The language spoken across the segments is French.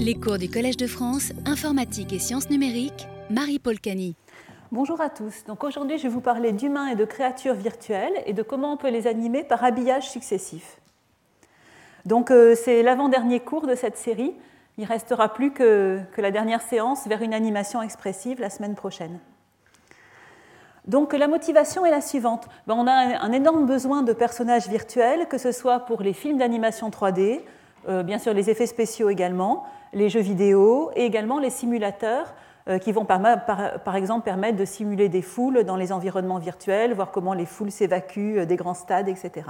Les cours du Collège de France, informatique et sciences numériques, Marie-Paul Cani. Bonjour à tous. Donc aujourd'hui, je vais vous parler d'humains et de créatures virtuelles et de comment on peut les animer par habillage successif. Donc euh, c'est l'avant-dernier cours de cette série. Il ne restera plus que, que, la dernière séance vers une animation expressive la semaine prochaine. Donc la motivation est la suivante. Ben, on a un énorme besoin de personnages virtuels, que ce soit pour les films d'animation 3D, euh, bien sûr les effets spéciaux également, les jeux vidéo et également les simulateurs euh, qui vont par, exemple permettre de simuler des foules dans les environnements virtuels, voir comment les foules s'évacuent euh, des grands stades, etc.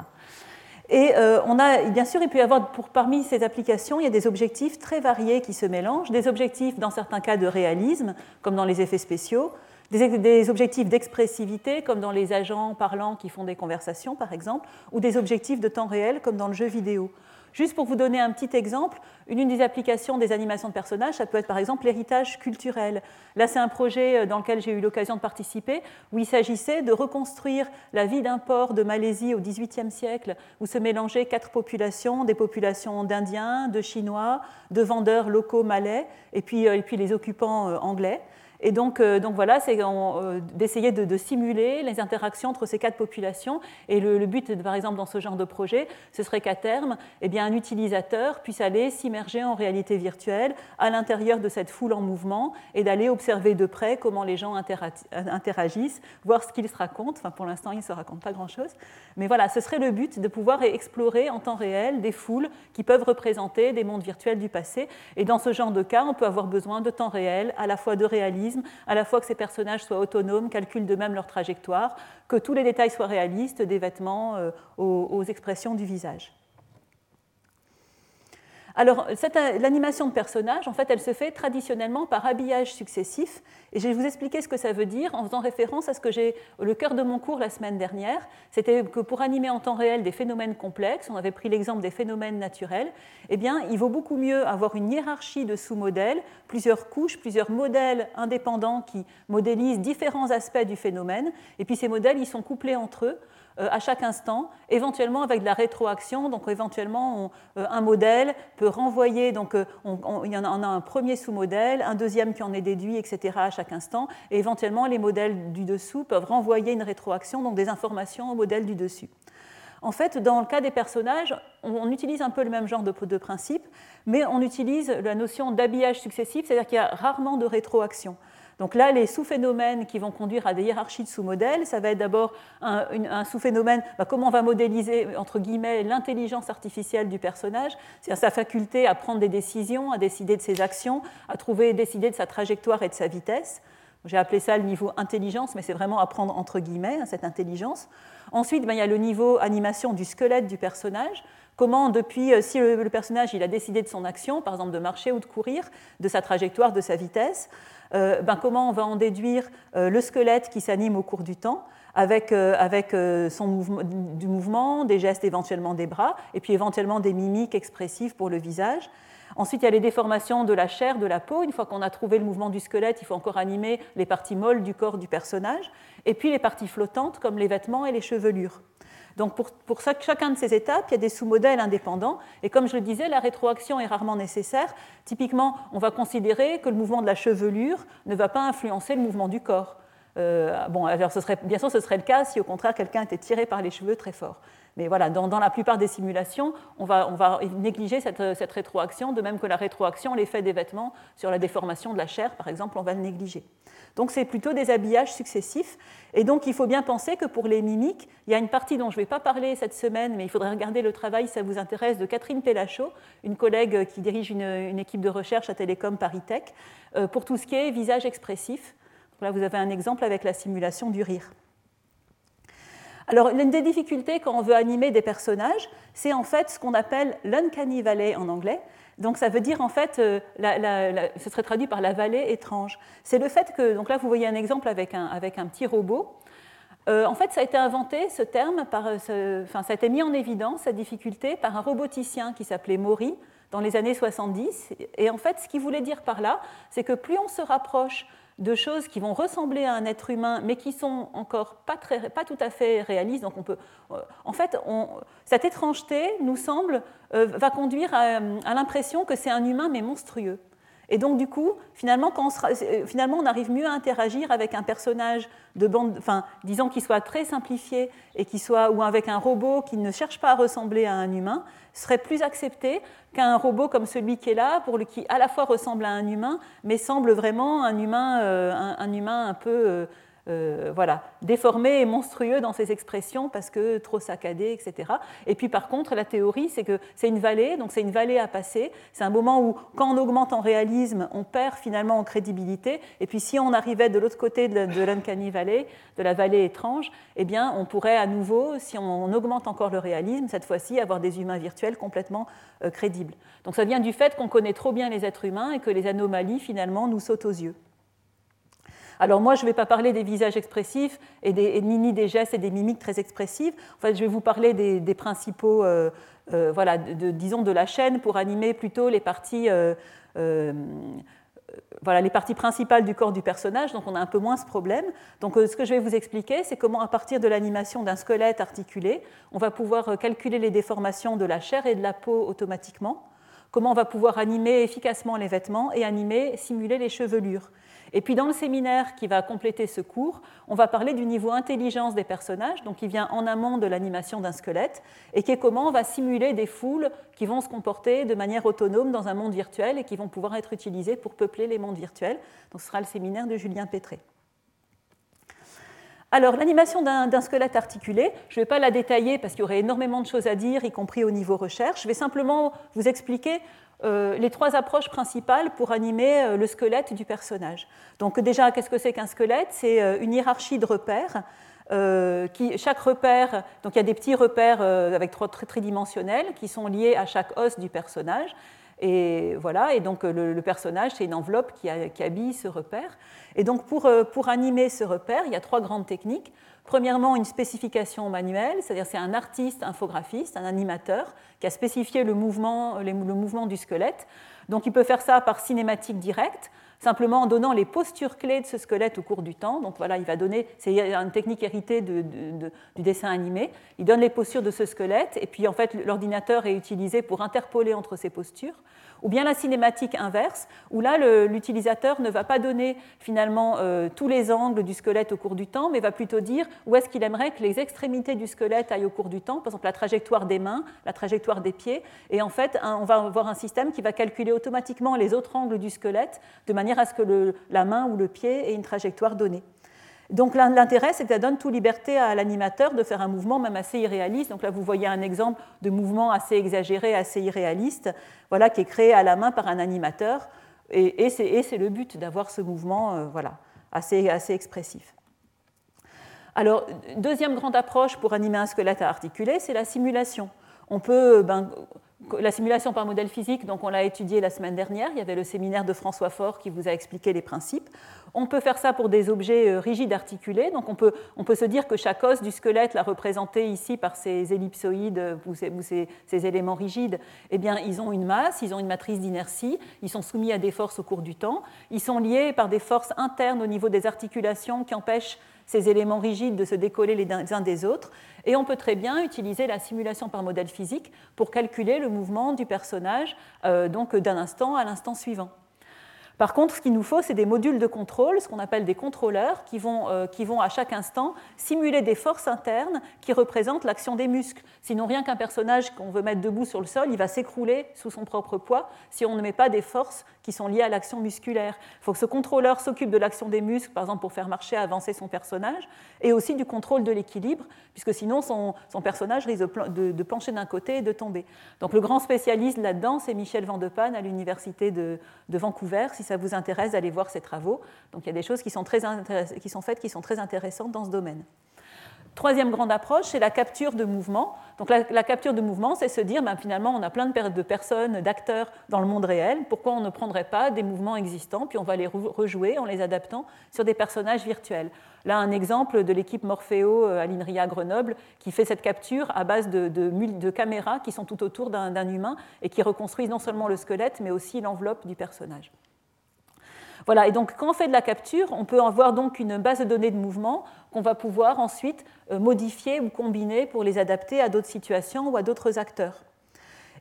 Et on a, bien sûr, il peut y avoir, pour, parmi ces applications, il y a des objectifs très variés qui se mélangent, des objectifs dans certains cas de réalisme, comme dans les effets spéciaux, des, objectifs d'expressivité, comme dans les agents parlants qui font des conversations, par exemple, ou des objectifs de temps réel, comme dans le jeu vidéo. Juste pour vous donner un petit exemple, une des applications des animations de personnages, ça peut être par exemple l'héritage culturel. Là, c'est un projet euh, dans lequel j'ai eu l'occasion de participer, où il s'agissait de reconstruire la vie d'un port de Malaisie au XVIIIe siècle, où se mélangeaient quatre populations, des populations d'Indiens, de Chinois, de vendeurs locaux malais, et puis, euh, et puis les occupants euh, anglais. Et donc, euh, donc voilà, c'est euh, d'essayer de, simuler les interactions entre ces quatre populations. Et le, but, par exemple, dans ce genre de projet, ce serait qu'à terme, eh bien, un utilisateur puisse aller s'immerger en réalité virtuelle à l'intérieur de cette foule en mouvement et d'aller observer de près comment les gens interagissent, voir ce qu'ils se racontent. Enfin, pour l'instant, ils ne se racontent pas grand-chose. Mais voilà, ce serait le but de pouvoir explorer en temps réel des foules qui peuvent représenter des mondes virtuels du passé. Et dans ce genre de cas, on peut avoir besoin de temps réel, à la fois de réalisme à la fois que ces personnages soient autonomes, calculent de même leur trajectoire, que tous les détails soient réalistes, des vêtements euh, aux expressions du visage. Alors, l'animation de personnages, en fait, elle se fait traditionnellement par habillage successif. Et je vais vous expliquer ce que ça veut dire en faisant référence à ce que j'ai le cœur de mon cours la semaine dernière. C'était que pour animer en temps réel des phénomènes complexes, on avait pris l'exemple des phénomènes naturels, eh bien, il vaut beaucoup mieux avoir une hiérarchie de sous-modèles, plusieurs couches, plusieurs modèles indépendants qui modélisent différents aspects du phénomène. Et puis ces modèles, ils sont couplés entre eux euh, à chaque instant, éventuellement avec de la rétroaction. Donc éventuellement, euh, un modèle peut renvoyer, donc euh, on, il y en a, un premier sous-modèle, un deuxième qui en est déduit, etc. à chaque instant. Et éventuellement, les modèles du dessous peuvent renvoyer une rétroaction, donc des informations au modèle du dessus. En fait, dans le cas des personnages, on, utilise un peu le même genre de, de principe, mais on utilise la notion d'habillage successif, c'est-à-dire qu'il y a rarement de rétroaction. Donc là, les sous-phénomènes qui vont conduire à des hiérarchies de sous-modèles, ça va être d'abord un, sous-phénomène, bah, comment on va modéliser, entre guillemets, l'intelligence artificielle du personnage, c'est-à-dire sa faculté à prendre des décisions, à décider de ses actions, à trouver, décider de sa trajectoire et de sa vitesse. J'ai appelé ça le niveau intelligence, mais c'est vraiment à prendre entre guillemets, hein, cette intelligence. Ensuite, ben, il y a le niveau animation du squelette du personnage. Comment, depuis, euh, si le, personnage a décidé de son action, par exemple de marcher ou de courir, de sa trajectoire, de sa vitesse, ben, comment on va en déduire euh, le squelette qui s'anime au cours du temps avec, euh, avec son du mouvement, des gestes éventuellement des bras, et puis éventuellement des mimiques expressives pour le visage. Ensuite, il y a les déformations de la chair, de la peau. Une fois qu'on a trouvé le mouvement du squelette, il faut encore animer les parties molles du corps du personnage. Et puis les parties flottantes, comme les vêtements et les chevelures. Donc pour, chacun de ces étapes, il y a des sous-modèles indépendants. Et comme je le disais, la rétroaction est rarement nécessaire. Typiquement, on va considérer que le mouvement de la chevelure ne va pas influencer le mouvement du corps. Euh, bon, alors ce serait, bien sûr, ce serait le cas si au contraire quelqu'un était tiré par les cheveux très fort. Mais voilà, dans, la plupart des simulations, on va, négliger cette, rétroaction, de même que la rétroaction, l'effet des vêtements sur la déformation de la chair, par exemple, on va le négliger. Donc c'est plutôt des habillages successifs. Et donc il faut bien penser que pour les mimiques, il y a une partie dont je ne vais pas parler cette semaine, mais il faudrait regarder le travail, ça vous intéresse, de Catherine Pellachot, une collègue qui dirige une, équipe de recherche à Télécom Paris Tech, euh, pour tout ce qui est visage expressif. là vous avez un exemple avec la simulation du rire. Alors, l'une des difficultés quand on veut animer des personnages, c'est en fait ce qu'on appelle l'uncanny valley en anglais, donc ça veut dire en fait, euh, ce serait traduit par la vallée étrange. C'est le fait que, donc là vous voyez un exemple avec un, avec un petit robot. Euh, en fait, ça a été inventé, ce terme, euh, enfin, ça a été mis en évidence, cette difficulté, par un roboticien qui s'appelait Maury dans les années 70. Et en fait, ce qu'il voulait dire par là, c'est que plus on se rapproche de choses qui vont ressembler à un être humain, mais qui sont encore pas, très, pas tout à fait réalistes. Donc on peut, en fait, cette étrangeté nous semble va conduire à l'impression que c'est un humain mais monstrueux. Et donc, du coup, finalement, quand on, euh, finalement, on arrive mieux à interagir avec un personnage de bande, enfin, disons qu'il soit très simplifié et qui soit, ou avec un robot qui ne cherche pas à ressembler à un humain, serait plus accepté qu'un robot comme celui qui est là, pour le, qui à la fois ressemble à un humain, mais semble vraiment un humain, euh, un, humain un peu euh, voilà, déformé et monstrueux dans ses expressions parce que trop saccadé, etc. Et puis par contre, la théorie, c'est que c'est une vallée, donc c'est une vallée à passer. C'est un moment où, quand on augmente en réalisme, on perd finalement en crédibilité. Et puis si on arrivait de l'autre côté de l'Uncanny Valley, de la vallée étrange, eh bien, on pourrait à nouveau, si on augmente encore le réalisme, cette fois-ci, avoir des humains virtuels complètement euh, crédibles. Donc ça vient du fait qu'on connaît trop bien les êtres humains et que les anomalies, finalement, nous sautent aux yeux. Alors moi, je ne vais pas parler des visages expressifs et, des, ni des gestes et des mimiques très expressives. En fait, je vais vous parler des, principaux, euh, euh, voilà, disons, de la chaîne pour animer plutôt les parties, euh, voilà, les parties principales du corps du personnage. Donc on a un peu moins ce problème. Donc ce que je vais vous expliquer, c'est comment à partir de l'animation d'un squelette articulé, on va pouvoir calculer les déformations de la chair et de la peau automatiquement comment on va pouvoir animer efficacement les vêtements et animer, simuler les chevelures. Et puis dans le séminaire qui va compléter ce cours, on va parler du niveau intelligence des personnages, donc qui vient en amont de l'animation d'un squelette, et qui est comment on va simuler des foules qui vont se comporter de manière autonome dans un monde virtuel et qui vont pouvoir être utilisées pour peupler les mondes virtuels. Donc ce sera le séminaire de Julien Pétré. Alors, l'animation d'un squelette articulé, je ne vais pas la détailler parce qu'il y aurait énormément de choses à dire, y compris au niveau recherche. Je vais simplement vous expliquer les trois approches principales pour animer euh, le squelette du personnage. Donc déjà, qu'est-ce que c'est qu'un squelette? C'est euh, une hiérarchie de repères. qui, chaque repère, donc il y a des petits repères avec trois tridimensionnels qui sont liés à chaque os du personnage. Et voilà, et donc le, personnage, c'est une enveloppe qui, habille ce repère. Et donc pour, pour animer ce repère, il y a trois grandes techniques. Premièrement, une spécification manuelle, c'est-à-dire c'est un artiste infographiste, un animateur, qui a spécifié le mouvement, le mouvement du squelette. Donc il peut faire ça par cinématique directe, simplement en donnant les postures clés de ce squelette au cours du temps. Donc voilà, il va donner, c'est une technique héritée du dessin animé. Il donne les postures de ce squelette, et puis en fait l'ordinateur est utilisé pour interpoler entre ces postures ou bien la cinématique inverse, où là, l'utilisateur ne va pas donner finalement euh, tous les angles du squelette au cours du temps, mais va plutôt dire où est-ce qu'il aimerait que les extrémités du squelette aillent au cours du temps, par exemple la trajectoire des mains, la trajectoire des pieds, et en fait, on va avoir un système qui va calculer automatiquement les autres angles du squelette, de manière à ce que la main ou le pied ait une trajectoire donnée. Donc l'intérêt, c'est que ça donne toute liberté à l'animateur de faire un mouvement même assez irréaliste. Donc là, vous voyez un exemple de mouvement assez exagéré, assez irréaliste, voilà, qui est créé à la main par un animateur. Et, c'est le but d'avoir ce mouvement euh, voilà, assez, assez expressif. Alors, deuxième grande approche pour animer un squelette à articuler, c'est la simulation. On peut ben, la simulation par modèle physique, donc on l'a étudié la semaine dernière, il y avait le séminaire de François Faure qui vous a expliqué les principes. On peut faire ça pour des objets euh, rigides articulés, donc on peut, on peut se dire que chaque os du squelette, là représenté ici par ces ellipsoïdes ou ces, éléments rigides, eh bien, ils ont une masse, ils ont une matrice d'inertie, ils sont soumis à des forces au cours du temps, ils sont liés par des forces internes au niveau des articulations qui empêchent ces éléments rigides de se décoller les uns des autres. Et on peut très bien utiliser la simulation par modèle physique pour calculer le mouvement du personnage euh, donc d'un instant à l'instant suivant. Par contre, ce qu'il nous faut, c'est des modules de contrôle, ce qu'on appelle des contrôleurs, qui vont, euh, qui vont, à chaque instant simuler des forces internes qui représentent l'action des muscles. Sinon, rien qu'un personnage qu'on veut mettre debout sur le sol, il va s'écrouler sous son propre poids si on ne met pas des forces qui sont liées à l'action musculaire. Il faut que ce contrôleur s'occupe de l'action des muscles, par exemple pour faire marcher, avancer son personnage, et aussi du contrôle de l'équilibre, puisque sinon son, son, personnage risque de, pencher d'un côté et de tomber. Donc le grand spécialiste là-dedans, c'est Michel Van de Pan à l'université de, de Vancouver ça vous intéresse d'aller voir ces travaux. Donc il y a des choses qui sont, très qui sont faites qui sont très intéressantes dans ce domaine. Troisième grande approche, c'est la capture de mouvement. Donc la, capture de mouvement, c'est se dire, ben, finalement, on a plein de, personnes, d'acteurs dans le monde réel, pourquoi on ne prendrait pas des mouvements existants, puis on va les rejouer en les adaptant sur des personnages virtuels. Là, un exemple de l'équipe Morpheo euh, à l'INRIA Grenoble qui fait cette capture à base de, de caméras qui sont tout autour d'un humain et qui reconstruisent non seulement le squelette, mais aussi l'enveloppe du personnage. Voilà, et donc quand on fait de la capture, on peut avoir donc une base de données de mouvement qu'on va pouvoir ensuite euh, modifier ou combiner pour les adapter à d'autres situations ou à d'autres acteurs.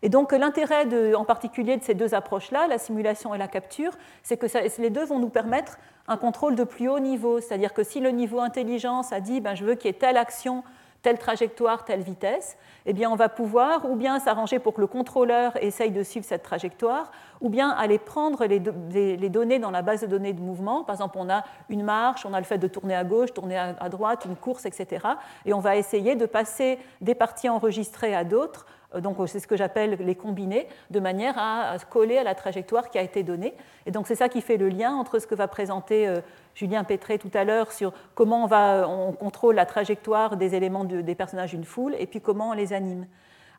Et donc l'intérêt en particulier de ces deux approches-là, la simulation et la capture, c'est que les deux vont nous permettre un contrôle de plus haut niveau. C'est-à-dire que si le niveau intelligence a dit ben, je veux qu'il y ait telle action telle trajectoire, telle vitesse, eh bien on va pouvoir ou bien s'arranger pour que le contrôleur essaye de suivre cette trajectoire, ou bien aller prendre les, données dans la base de données de mouvement. Par exemple, on a une marche, on a le fait de tourner à gauche, tourner à droite, une course, etc. Et on va essayer de passer des parties enregistrées à d'autres donc c'est ce que j'appelle les combinés, de manière à coller à la trajectoire qui a été donnée. Et donc c'est ça qui fait le lien entre ce que va présenter euh, Julien Pétré tout à l'heure sur comment on, contrôle la trajectoire des éléments des personnages d'une foule et puis comment on les anime.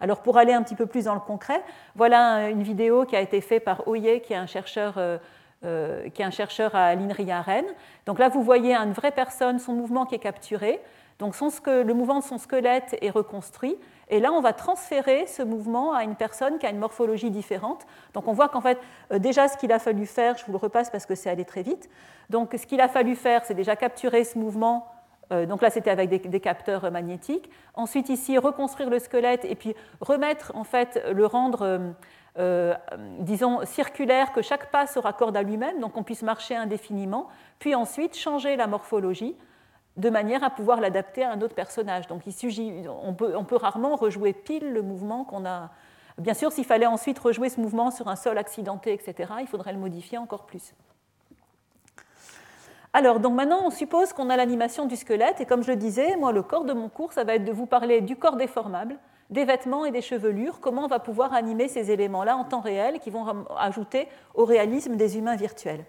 Alors pour aller un petit peu plus dans le concret, voilà une vidéo qui a été faite par Oye, qui est un chercheur, euh, qui est un chercheur à l'INRI à Rennes. Donc là, vous voyez une vraie personne, son mouvement qui est capturé. Donc le mouvement de son squelette est reconstruit. Et là, on va transférer ce mouvement à une personne qui a une morphologie différente. Donc on voit qu'en fait, euh, déjà, ce qu'il a fallu faire, je vous le repasse parce que c'est allé très vite. Donc ce qu'il a fallu faire, c'est déjà capturer ce mouvement. Euh, donc là, c'était avec des, capteurs magnétiques. Ensuite, ici, reconstruire le squelette et puis remettre, en fait, le rendre, euh, disons, circulaire, que chaque pas se raccorde à lui-même, donc on puisse marcher indéfiniment. Puis ensuite, changer la morphologie de manière à pouvoir l'adapter à un autre personnage. Donc on, peut, on peut rarement rejouer pile le mouvement qu'on a. Bien sûr, s'il fallait ensuite rejouer ce mouvement sur un sol accidenté, etc., il faudrait le modifier encore plus. Alors, donc maintenant, on suppose qu'on a l'animation du squelette, et comme je le disais, moi, le corps de mon cours, ça va être de vous parler du corps déformable, des vêtements et des chevelures, comment on va pouvoir animer ces éléments-là en temps réel qui vont ajouter au réalisme des humains virtuels.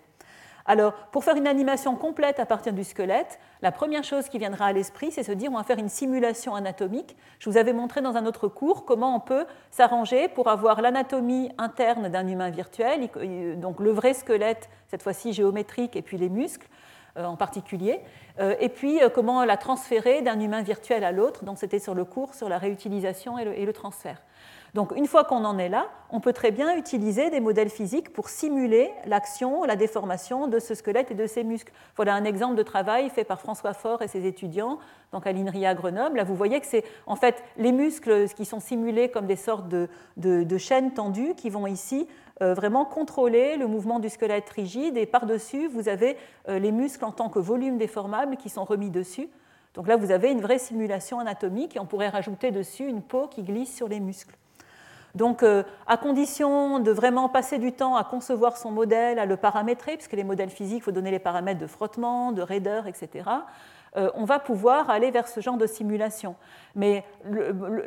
Alors, pour faire une animation complète à partir du squelette, la première chose qui viendra à l'esprit, c'est se dire on va faire une simulation anatomique. Je vous avais montré dans un autre cours comment on peut s'arranger pour avoir l'anatomie interne d'un humain virtuel, donc le vrai squelette, cette fois-ci géométrique, et puis les muscles euh, en particulier, euh, et puis euh, comment la transférer d'un humain virtuel à l'autre. Donc c'était sur le cours sur la réutilisation et le transfert. Donc une fois qu'on en est là, on peut très bien utiliser des modèles physiques pour simuler l'action, la déformation de ce squelette et de ces muscles. Voilà un exemple de travail fait par François Faure et ses étudiants donc à l'INRIA Grenoble. Là, vous voyez que c'est en fait les muscles qui sont simulés comme des sortes de, chaînes tendues qui vont ici euh, vraiment contrôler le mouvement du squelette rigide et par-dessus, vous avez euh, les muscles en tant que volume déformable qui sont remis dessus. Donc là, vous avez une vraie simulation anatomique et on pourrait rajouter dessus une peau qui glisse sur les muscles. Donc, euh, à condition de vraiment passer du temps à concevoir son modèle, à le paramétrer, puisque les modèles physiques, il faut donner les paramètres de frottement, de raideur, etc., euh, on va pouvoir aller vers ce genre de simulation. Mais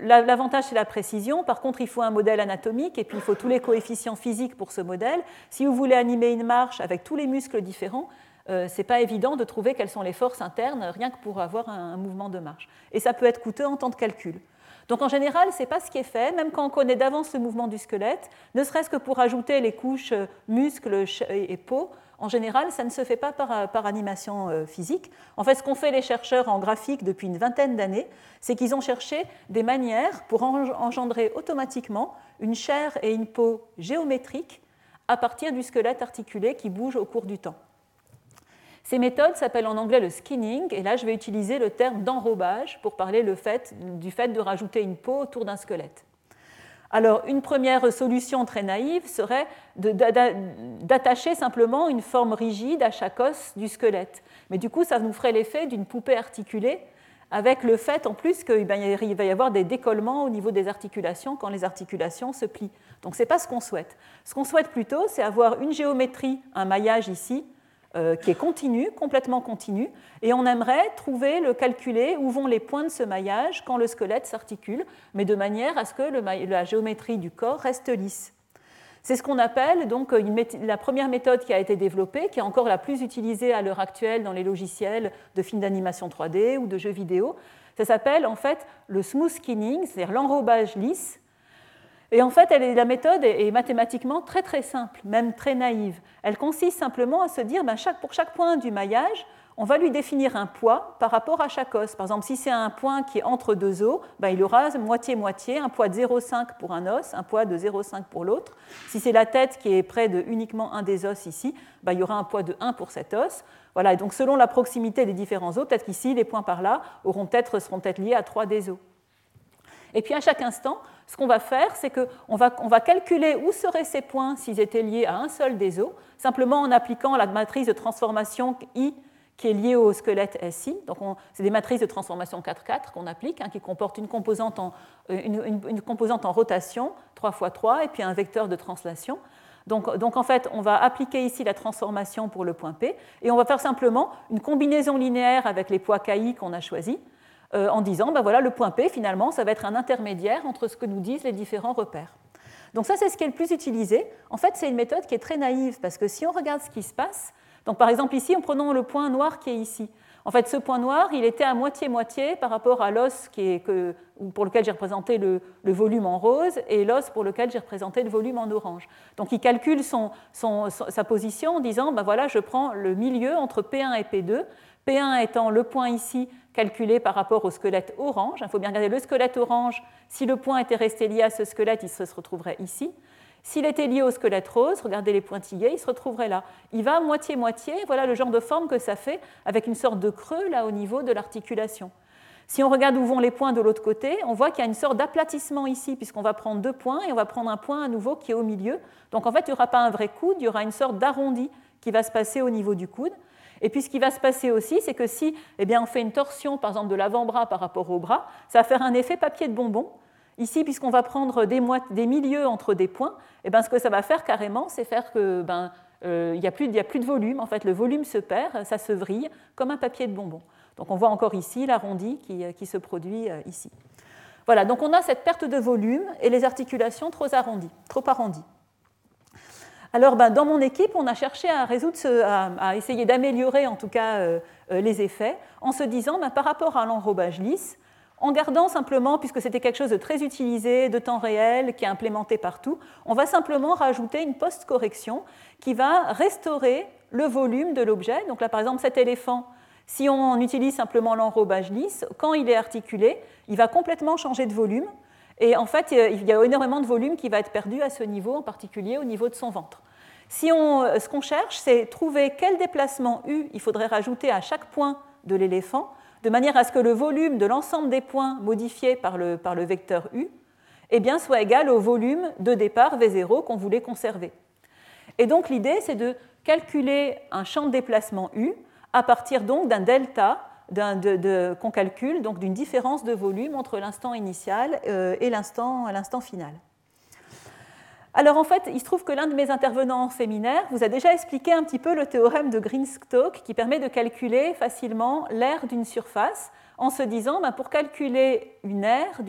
l'avantage, c'est la précision. Par contre, il faut un modèle anatomique et puis il faut tous les coefficients physiques pour ce modèle. Si vous voulez animer une marche avec tous les muscles différents, euh, ce n'est pas évident de trouver quelles sont les forces internes rien que pour avoir un mouvement de marche. Et ça peut être coûteux en temps de calcul. Donc en général, ce n'est pas ce qui est fait, même quand on connaît d'avance le mouvement du squelette, ne serait-ce que pour ajouter les couches euh, muscles et peau. En général, ça ne se fait pas par, par animation euh, physique. En fait, ce qu'ont fait les chercheurs en graphique depuis une vingtaine d'années, c'est qu'ils ont cherché des manières pour engendrer automatiquement une chair et une peau géométriques à partir du squelette articulé qui bouge au cours du temps. Ces méthodes s'appellent en anglais le skinning, et là je vais utiliser le terme d'enrobage pour parler du fait de rajouter une peau autour d'un squelette. Alors, une première solution très naïve serait d'attacher simplement une forme rigide à chaque os du squelette. Mais du coup, ça nous ferait l'effet d'une poupée articulée, avec le fait en plus qu'il va y avoir des décollements au niveau des articulations quand les articulations se plient. Donc, ce n'est pas ce qu'on souhaite. Ce qu'on souhaite plutôt, c'est avoir une géométrie, un maillage ici, euh, qui est continu, complètement continu, et on aimerait trouver, le calculer où vont les points de ce maillage quand le squelette s'articule, mais de manière à ce que la géométrie du corps reste lisse. C'est ce qu'on appelle donc la première méthode qui a été développée, qui est encore la plus utilisée à l'heure actuelle dans les logiciels de films d'animation 3D ou de jeux vidéo. Ça s'appelle en fait le smooth skinning, c'est-à-dire l'enrobage lisse et en fait, la méthode est mathématiquement très très simple, même très naïve. Elle consiste simplement à se dire, ben, pour chaque point du maillage, on va lui définir un poids par rapport à chaque os. Par exemple, si c'est un point qui est entre deux os, ben, il aura moitié-moitié, un poids de 0,5 pour un os, un poids de 0,5 pour l'autre. Si c'est la tête qui est près de uniquement un des os ici, ben, il y aura un poids de 1 pour cet os. Voilà, et donc selon la proximité des différents os, peut-être qu'ici, les points par là auront seront peut-être liés à trois des os. Et puis à chaque instant, ce qu'on va faire, c'est qu'on va, va calculer où seraient ces points s'ils étaient liés à un seul des os, simplement en appliquant la matrice de transformation I qui est liée au squelette SI. C'est des matrices de transformation 4-4 qu'on applique, hein, qui comportent une composante, en, euh, rotation, 3 x 3, et puis un vecteur de translation. Donc, donc, en fait, on va appliquer ici la transformation pour le point P, et on va faire simplement une combinaison linéaire avec les poids KI qu'on a choisis, euh, en disant, ben voilà, le point P, finalement, ça va être un intermédiaire entre ce que nous disent les différents repères. Donc ça, c'est ce qui est le plus utilisé. En fait, c'est une méthode qui est très naïve, parce que si on regarde ce qui se passe, donc par exemple ici, en prenant le point noir qui est ici. En fait, ce point noir, il était à moitié-moitié par rapport à l'os pour lequel j'ai représenté le, volume en rose et l'os pour lequel j'ai représenté le volume en orange. Donc il calcule sa position en disant, ben voilà, je prends le milieu entre P1 et P2, P1 étant le point ici calculé par rapport au squelette orange. Il faut bien regarder le squelette orange. Si le point était resté lié à ce squelette, il se retrouverait ici. S'il était lié au squelette rose, regardez les pointillés, il se retrouverait là. Il va moitié-moitié, voilà le genre de forme que ça fait, avec une sorte de creux là au niveau de l'articulation. Si on regarde où vont les points de l'autre côté, on voit qu'il y a une sorte d'aplatissement ici, puisqu'on va prendre deux points et on va prendre un point à nouveau qui est au milieu. Donc en fait, il n'y aura pas un vrai coude, il y aura une sorte d'arrondi qui va se passer au niveau du coude. Et puis ce qui va se passer aussi, c'est que si eh on fait une torsion, par exemple, de l'avant-bras par rapport au bras, ça va faire un effet papier de bonbon. Ici, puisqu'on va prendre des, milieux entre des points, eh bien, ce que ça va faire carrément, c'est faire que ben, euh, il n'y a, plus de volume. En fait, le volume se perd, ça se vrille comme un papier de bonbon. Donc on voit encore ici l'arrondi qui, qui, se produit euh, ici. Voilà, donc on a cette perte de volume et les articulations trop arrondies. Trop arrondies. Alors, ben, dans mon équipe, on a cherché à, résoudre à, essayer d'améliorer en tout cas euh, euh, les effets en se disant, ben, par rapport à l'enrobage lisse, en gardant simplement, puisque c'était quelque chose de très utilisé, de temps réel, qui est implémenté partout, on va simplement rajouter une post-correction qui va restaurer le volume de l'objet. Donc là, par exemple, cet éléphant, si on utilise simplement l'enrobage lisse, quand il est articulé, il va complètement changer de volume. Et en fait, il y a énormément de volume qui va être perdu à ce niveau, en particulier au niveau de son ventre. Si on, ce qu'on cherche, c'est trouver quel déplacement U il faudrait rajouter à chaque point de l'éléphant, de manière à ce que le volume de l'ensemble des points modifiés par le, vecteur U eh soit égal au volume de départ V0 qu'on voulait conserver. Et donc l'idée, c'est de calculer un champ de déplacement U à partir donc d'un delta qu'on calcule, donc d'une différence de volume entre l'instant initial euh, et l'instant final. Alors en fait, il se trouve que l'un de mes intervenants en séminaire vous a déjà expliqué un petit peu le théorème de Greenstock qui permet de calculer facilement l'aire d'une surface en se disant, ben, pour calculer une aire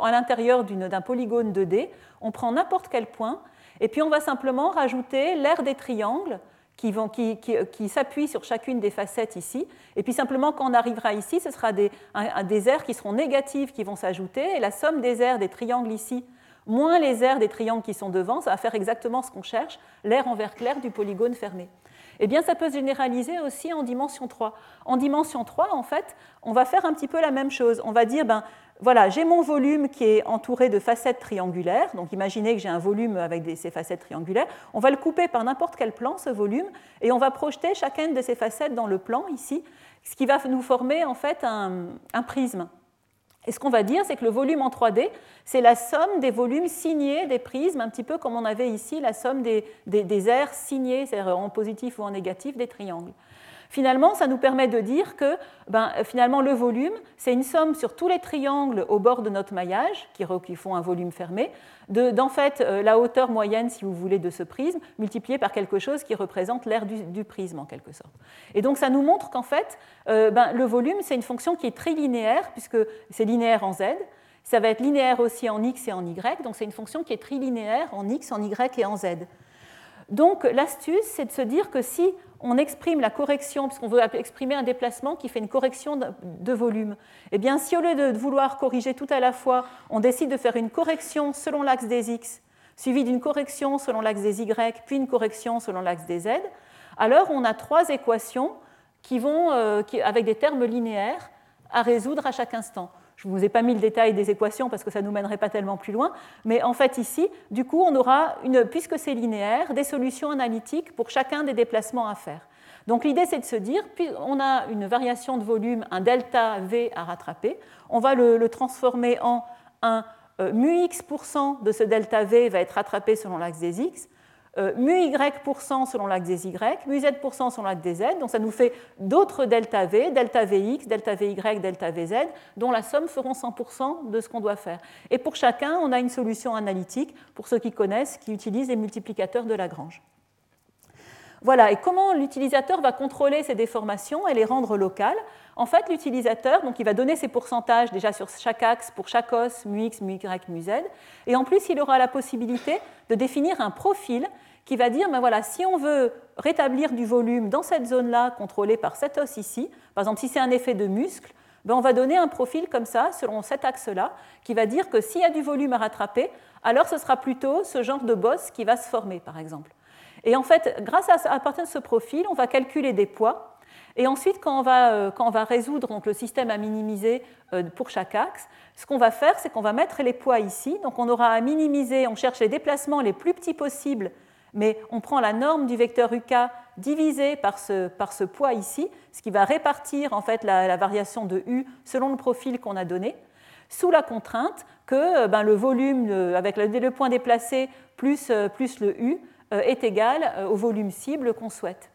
à l'intérieur d'un polygone 2D, on prend n'importe quel point et puis on va simplement rajouter l'aire des triangles qui, qui, s'appuient sur chacune des facettes ici. Et puis simplement, quand on arrivera ici, ce sera des, des aires qui seront négatives qui vont s'ajouter. Et la somme des aires des triangles ici, moins les aires des triangles qui sont devant, ça va faire exactement ce qu'on cherche, l'aire envers clair du polygone fermé. Eh bien, ça peut se généraliser aussi en dimension 3. En dimension 3, en fait, on va faire un petit peu la même chose. On va dire, ben, voilà, j'ai mon volume qui est entouré de facettes triangulaires. Donc imaginez que j'ai un volume avec ces facettes triangulaires. On va le couper par n'importe quel plan, ce volume, et on va projeter chacune de ces facettes dans le plan ici, ce qui va nous former en fait un, prisme. Et ce qu'on va dire, c'est que le volume en 3D, c'est la somme des volumes signés des prismes, un petit peu comme on avait ici la somme des, des, des aires signées, c'est-à-dire en positif ou en négatif, des triangles. Finalement, ça nous permet de dire que ben, finalement, le volume, c'est une somme sur tous les triangles au bord de notre maillage, qui, font un volume fermé, d'en fait euh, la hauteur moyenne, si vous voulez, de ce prisme, multipliée par quelque chose qui représente l'aire du, prisme, en quelque sorte. Et donc, ça nous montre qu'en fait, euh, ben, le volume, c'est une fonction qui est trilinéaire, puisque c'est linéaire en z, ça va être linéaire aussi en x et en y, donc c'est une fonction qui est trilinéaire en x, en y et en z. Donc l'astuce, c'est de se dire que si on exprime la correction, puisqu'on veut exprimer un déplacement qui fait une correction de volume, eh bien si au lieu de vouloir corriger tout à la fois, on décide de faire une correction selon l'axe des x, suivie d'une correction selon l'axe des y, puis une correction selon l'axe des z, alors on a trois équations qui vont, avec des termes linéaires à résoudre à chaque instant. Je ne vous ai pas mis le détail des équations parce que ça ne nous mènerait pas tellement plus loin, mais en fait ici, du coup, on aura, une, puisque c'est linéaire, des solutions analytiques pour chacun des déplacements à faire. Donc l'idée, c'est de se dire, puis on a une variation de volume, un delta V à rattraper, on va le, transformer en un euh, mu x% de ce delta V va être rattrapé selon l'axe des x, euh, mu y% selon l'axe des y, mu z% selon l'axe des z. Donc ça nous fait d'autres delta v, delta vx, delta vy, delta vz, dont la somme feront 100% de ce qu'on doit faire. Et pour chacun, on a une solution analytique, pour ceux qui connaissent, qui utilisent les multiplicateurs de Lagrange. Voilà, et comment l'utilisateur va contrôler ces déformations et les rendre locales? En fait, l'utilisateur, donc il va donner ses pourcentages déjà sur chaque axe pour chaque os, mu x, mu mu z, et en plus il aura la possibilité de définir un profil qui va dire, ben voilà, si on veut rétablir du volume dans cette zone-là, contrôlée par cet os ici, par exemple si c'est un effet de muscle, ben on va donner un profil comme ça, selon cet axe-là, qui va dire que s'il y a du volume à rattraper, alors ce sera plutôt ce genre de bosse qui va se former, par exemple. Et en fait, grâce à, partir de ce profil, on va calculer des poids. Et ensuite, quand on va, euh, quand on va résoudre donc, le système à minimiser euh, pour chaque axe, ce qu'on va faire, c'est qu'on va mettre les poids ici. Donc on aura à minimiser, on cherche les déplacements les plus petits possibles mais on prend la norme du vecteur UK divisé par ce, par ce poids ici, ce qui va répartir en fait la, variation de U selon le profil qu'on a donné, sous la contrainte que euh, ben, le volume avec le, point déplacé plus, euh, plus le U euh, est égal au volume cible qu'on souhaite.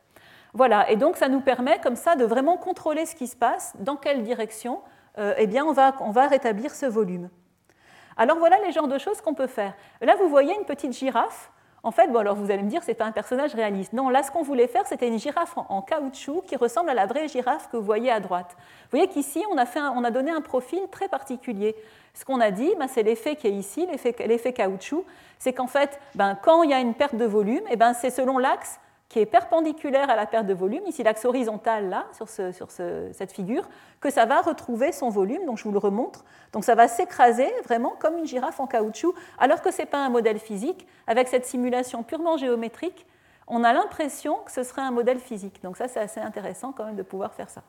Voilà, et donc ça nous permet comme ça de vraiment contrôler ce qui se passe, dans quelle direction eh bien, on, va, on va rétablir ce volume. Alors voilà les genres de choses qu'on peut faire. Là, vous voyez une petite girafe en fait, bon, alors vous allez me dire, c'est pas un personnage réaliste. Non, là, ce qu'on voulait faire, c'était une girafe en, caoutchouc qui ressemble à la vraie girafe que vous voyez à droite. Vous voyez qu'ici, on, on, a donné un profil très particulier. Ce qu'on a dit, ben, c'est l'effet qui est ici, l'effet caoutchouc. C'est qu'en fait, ben, quand il y a une perte de volume, eh ben, c'est selon l'axe qui est perpendiculaire à la perte de volume, ici l'axe horizontal là, sur, cette figure, que ça va retrouver son volume, donc je vous le remontre. Donc ça va s'écraser vraiment comme une girafe en caoutchouc, alors que ce n'est pas un modèle physique. Avec cette simulation purement géométrique, on a l'impression que ce serait un modèle physique. Donc ça, c'est assez intéressant quand même de pouvoir faire ça.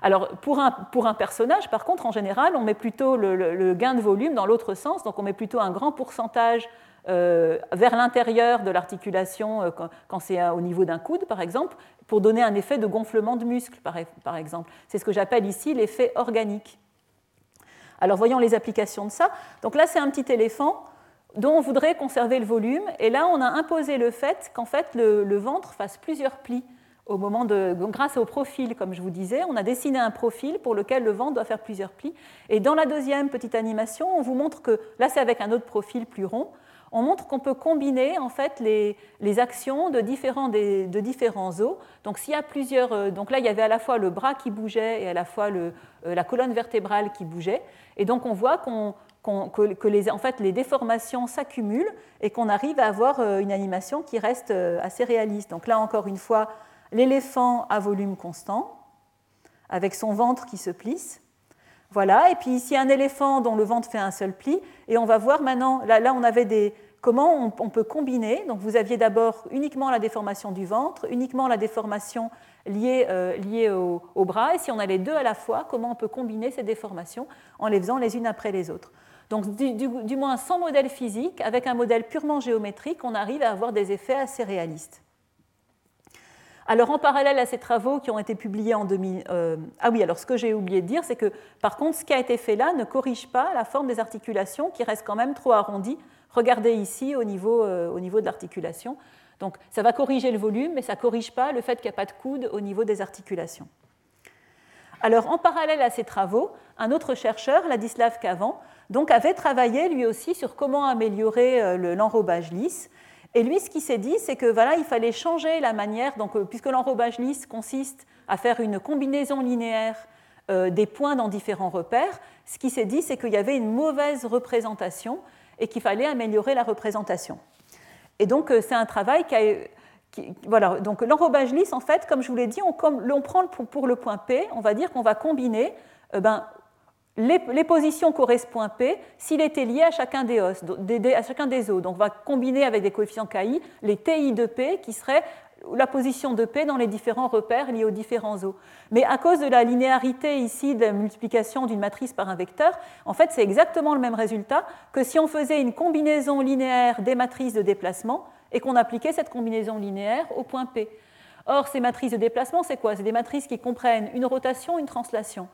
Alors pour un, personnage, par contre, en général, on met plutôt le, gain de volume dans l'autre sens, donc on met plutôt un grand pourcentage vers l'intérieur de l'articulation euh, quand, c'est au niveau d'un coude, par exemple, pour donner un effet de gonflement de muscle, par, exemple. C'est ce que j'appelle ici l'effet organique. Alors voyons les applications de ça. Donc là, c'est un petit éléphant dont on voudrait conserver le volume, et là, on a imposé le fait qu'en fait, le, ventre fasse plusieurs plis au moment de, grâce au profil, comme je vous disais, on a dessiné un profil pour lequel le ventre doit faire plusieurs plis. Et dans la deuxième petite animation, on vous montre que là, c'est avec un autre profil plus rond on montre qu'on peut combiner en fait les, actions de différents, de différents os. Donc s'il y a plusieurs, euh, donc là il y avait à la fois le bras qui bougeait et à la fois le, euh, la colonne vertébrale qui bougeait, et donc on voit que, les, en fait, les déformations s'accumulent et qu'on arrive à avoir euh, une animation qui reste assez réaliste. Donc là encore une fois, l'éléphant à volume constant, avec son ventre qui se plisse. Voilà, et puis ici un éléphant dont le ventre fait un seul pli, et on va voir maintenant, là, on avait des, comment on, peut combiner. Donc vous aviez d'abord uniquement la déformation du ventre, uniquement la déformation liée, euh, au, bras, et si on a les deux à la fois, comment on peut combiner ces déformations en les faisant les unes après les autres. Donc du moins sans modèle physique, avec un modèle purement géométrique, on arrive à avoir des effets assez réalistes. Alors en parallèle à ces travaux qui ont été publiés en 2000, euh, ah oui, alors ce que j'ai oublié de dire, c'est que par contre, ce qui a été fait là ne corrige pas la forme des articulations qui reste quand même trop arrondie. Regardez ici au niveau, euh, au niveau de l'articulation. Donc ça va corriger le volume, mais ça ne corrige pas le fait qu'il n'y a pas de coude au niveau des articulations. Alors en parallèle à ces travaux, un autre chercheur, Ladislav Cavan, donc avait travaillé lui aussi sur comment améliorer euh, l'enrobage lisse. Et lui, ce qu'il s'est dit, c'est que voilà, il fallait changer la manière, donc, euh, puisque l'enrobage lisse consiste à faire une combinaison linéaire euh, des points dans différents repères, ce qu'il s'est dit, c'est qu'il y avait une mauvaise représentation et qu'il fallait améliorer la représentation. Et donc, euh, c'est un travail qui a. voilà, donc l'enrobage lisse, en fait, comme je vous l'ai dit, on, prend pour, le point P, on va dire qu'on va combiner ben, les, positions correspondent P s'il était lié à chacun des os, à chacun des os. Donc on va combiner avec des coefficients KI les TI de P qui seraient la position de P dans les différents repères liés aux différents os. Mais à cause de la linéarité ici de la multiplication d'une matrice par un vecteur, en fait, c'est exactement le même résultat que si on faisait une combinaison linéaire des matrices de déplacement et qu'on appliquait cette combinaison linéaire au point P. Or, ces matrices de déplacement, c'est quoi? C'est des matrices qui comprennent une rotation, une translation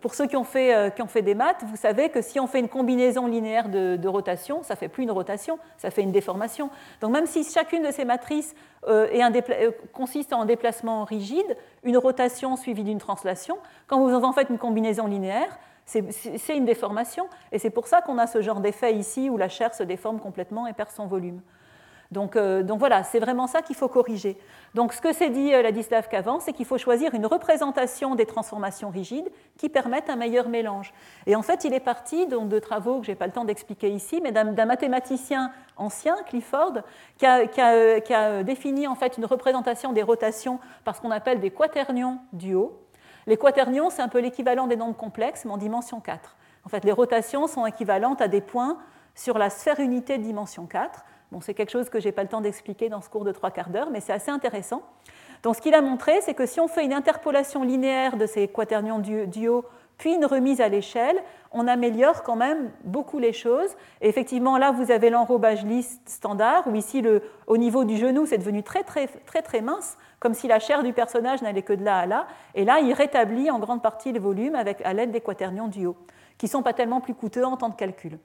pour ceux qui ont, fait, euh, qui ont, fait, des maths, vous savez que si on fait une combinaison linéaire de, rotation, ça ne fait plus une rotation, ça fait une déformation. Donc même si chacune de ces matrices euh, euh, consiste en déplacement rigide, une rotation suivie d'une translation, quand vous en faites une combinaison linéaire, c'est une déformation. Et c'est pour ça qu'on a ce genre d'effet ici où la chair se déforme complètement et perd son volume. Euh, donc, voilà, c'est vraiment ça qu'il faut corriger. Donc ce que s'est dit euh, Ladislav qu'avant, c'est qu'il faut choisir une représentation des transformations rigides qui permettent un meilleur mélange. Et en fait, il est parti donc, de travaux que je n'ai pas le temps d'expliquer ici, mais d'un mathématicien ancien, Clifford, qui a, euh, défini en fait une représentation des rotations par ce qu'on appelle des quaternions du haut. Les quaternions, c'est un peu l'équivalent des nombres complexes, mais en dimension 4. En fait, les rotations sont équivalentes à des points sur la sphère unité de dimension 4 c'est quelque chose que je n'ai pas le temps d'expliquer dans ce cours de trois quarts d'heure, mais c'est assez intéressant. Donc, ce qu'il a montré, c'est que si on fait une interpolation linéaire de ces quaternions du, haut, puis une remise à l'échelle, on améliore quand même beaucoup les choses. Effectivement, là, vous avez l'enrobage lisse standard, où ici, au niveau du genou, c'est devenu très, très, très, très mince, comme si la chair du personnage n'allait que de là à là. Et là, il rétablit en grande partie le volume avec, à l'aide des quaternions du haut, qui ne sont pas tellement plus coûteux en temps de calcul.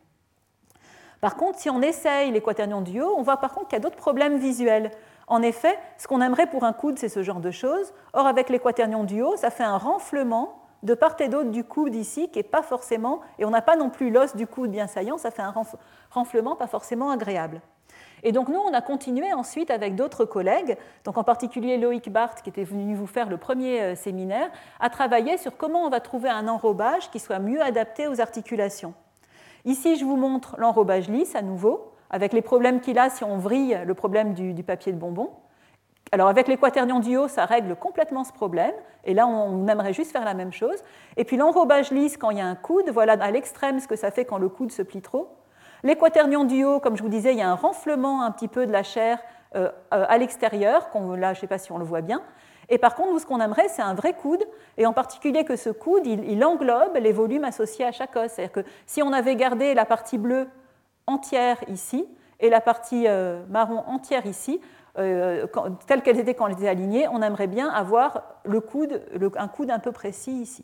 Par contre, si on essaye les quaternions du haut, on voit par contre qu'il y a d'autres problèmes visuels. En effet, ce qu'on aimerait pour un coude, c'est ce genre de choses. Or, avec les quaternions du haut, ça fait un renflement de part et d'autre du coude ici, qui n'est pas forcément, et on n'a pas non plus l'os du coude bien saillant, ça fait un renflement pas forcément agréable. Et donc nous, on a continué ensuite avec d'autres collègues, donc en particulier Loïc Barthes, qui était venu vous faire le premier euh, séminaire, à travailler sur comment on va trouver un enrobage qui soit mieux adapté aux articulations. Ici, je vous montre l'enrobage lisse à nouveau, avec les problèmes qu'il a si on vrille le problème du, papier de bonbon. Alors avec les quaternions du haut, ça règle complètement ce problème. Et là, on aimerait juste faire la même chose. Et puis l'enrobage lisse quand il y a un coude, voilà à l'extrême ce que ça fait quand le coude se plie trop. Les quaternions du haut, comme je vous disais, il y a un renflement un petit peu de la chair euh, euh, à l'extérieur. Là, je ne sais pas si on le voit bien. Et par contre, nous, ce qu'on aimerait, c'est un vrai coude, et en particulier que ce coude, il, englobe les volumes associés à chaque os. C'est-à-dire que si on avait gardé la partie bleue entière ici, et la partie euh, marron entière ici, telles qu'elles étaient quand elles étaient alignées, on aimerait bien avoir un coude un peu précis ici.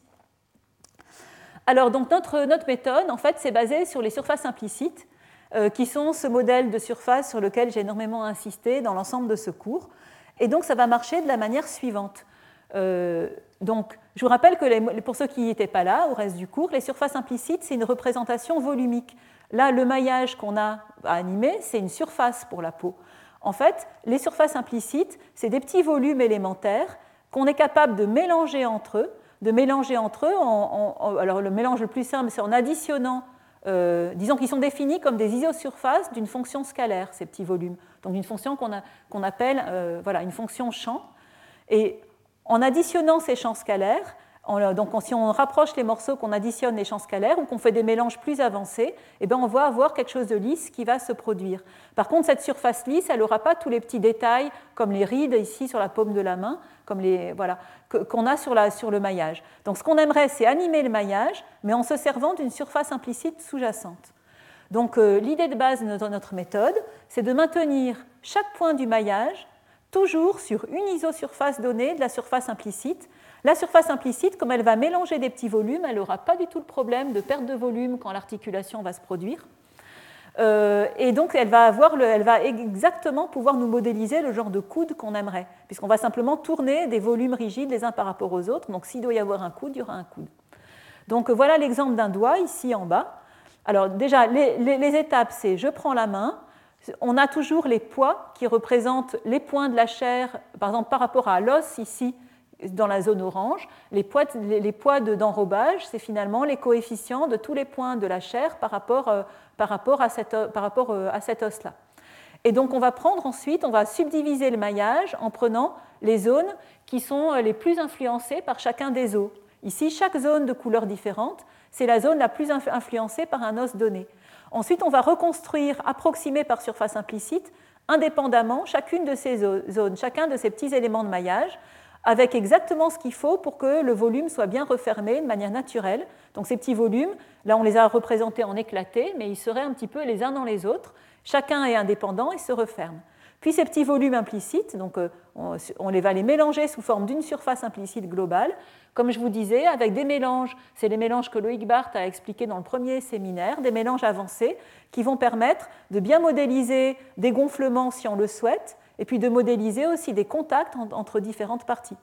Alors, donc, notre, notre méthode, en fait, c'est basée sur les surfaces implicites, euh, qui sont ce modèle de surface sur lequel j'ai énormément insisté dans l'ensemble de ce cours. Et donc, ça va marcher de la manière suivante. Euh, donc, je vous rappelle que pour ceux qui n'étaient pas là au reste du cours, les surfaces implicites, c'est une représentation volumique. Là, le maillage qu'on a à animer, c'est une surface pour la peau. En fait, les surfaces implicites, c'est des petits volumes élémentaires qu'on est capable de mélanger entre eux, alors, le mélange le plus simple, c'est en additionnant, euh, disons qu'ils sont définis comme des isosurfaces d'une fonction scalaire, ces petits volumes donc une fonction qu'on appelle euh, voilà, une fonction champ. Et en additionnant ces champs scalaires, donc si on rapproche les morceaux, qu'on additionne les champs scalaires ou qu'on fait des mélanges plus avancés, eh bien on va avoir quelque chose de lisse qui va se produire. Par contre, cette surface lisse, elle n'aura pas tous les petits détails comme les rides ici sur la paume de la main, comme les voilà qu'on a sur, la, sur le maillage. Donc ce qu'on aimerait, c'est animer le maillage, mais en se servant d'une surface implicite sous-jacente. Donc euh, l'idée de base de notre méthode, c'est de maintenir chaque point du maillage toujours sur une isosurface donnée de la surface implicite. La surface implicite, comme elle va mélanger des petits volumes, elle n'aura pas du tout le problème de perte de volume quand l'articulation va se produire. Euh, et donc, elle va, avoir elle va exactement pouvoir nous modéliser le genre de coude qu'on aimerait, puisqu'on va simplement tourner des volumes rigides les uns par rapport aux autres. Donc, s'il doit y avoir un coude, il y aura un coude. Donc, voilà l'exemple d'un doigt ici en bas. Alors déjà, les, étapes, c'est je prends la main, on a toujours les poids qui représentent les points de la chair, par exemple par rapport à l'os ici dans la zone orange. Les poids, d'enrobage, c'est finalement les coefficients de tous les points de la chair par rapport, euh, par rapport à, rapport euh, cet os-là. Et donc on va prendre ensuite, on va subdiviser le maillage en prenant les zones qui sont euh, les plus influencées par chacun des os. Ici, chaque zone de couleur différente c'est la zone la plus influencée par un os donné. Ensuite, on va reconstruire, approximer par surface implicite, indépendamment chacune de ces zones, chacun de ces petits éléments de maillage, avec exactement ce qu'il faut pour que le volume soit bien refermé de manière naturelle. Donc ces petits volumes, là on les a représentés en éclatés, mais ils seraient un petit peu les uns dans les autres. Chacun est indépendant et se referme. Puis ces petits volumes implicites, donc euh, on, les va les mélanger sous forme d'une surface implicite globale. Comme je vous disais, avec des mélanges, c'est les mélanges que Loïc Barthes a expliqué dans le premier séminaire, des mélanges avancés qui vont permettre de bien modéliser des gonflements si on le souhaite, et puis de modéliser aussi des contacts entre différentes parties.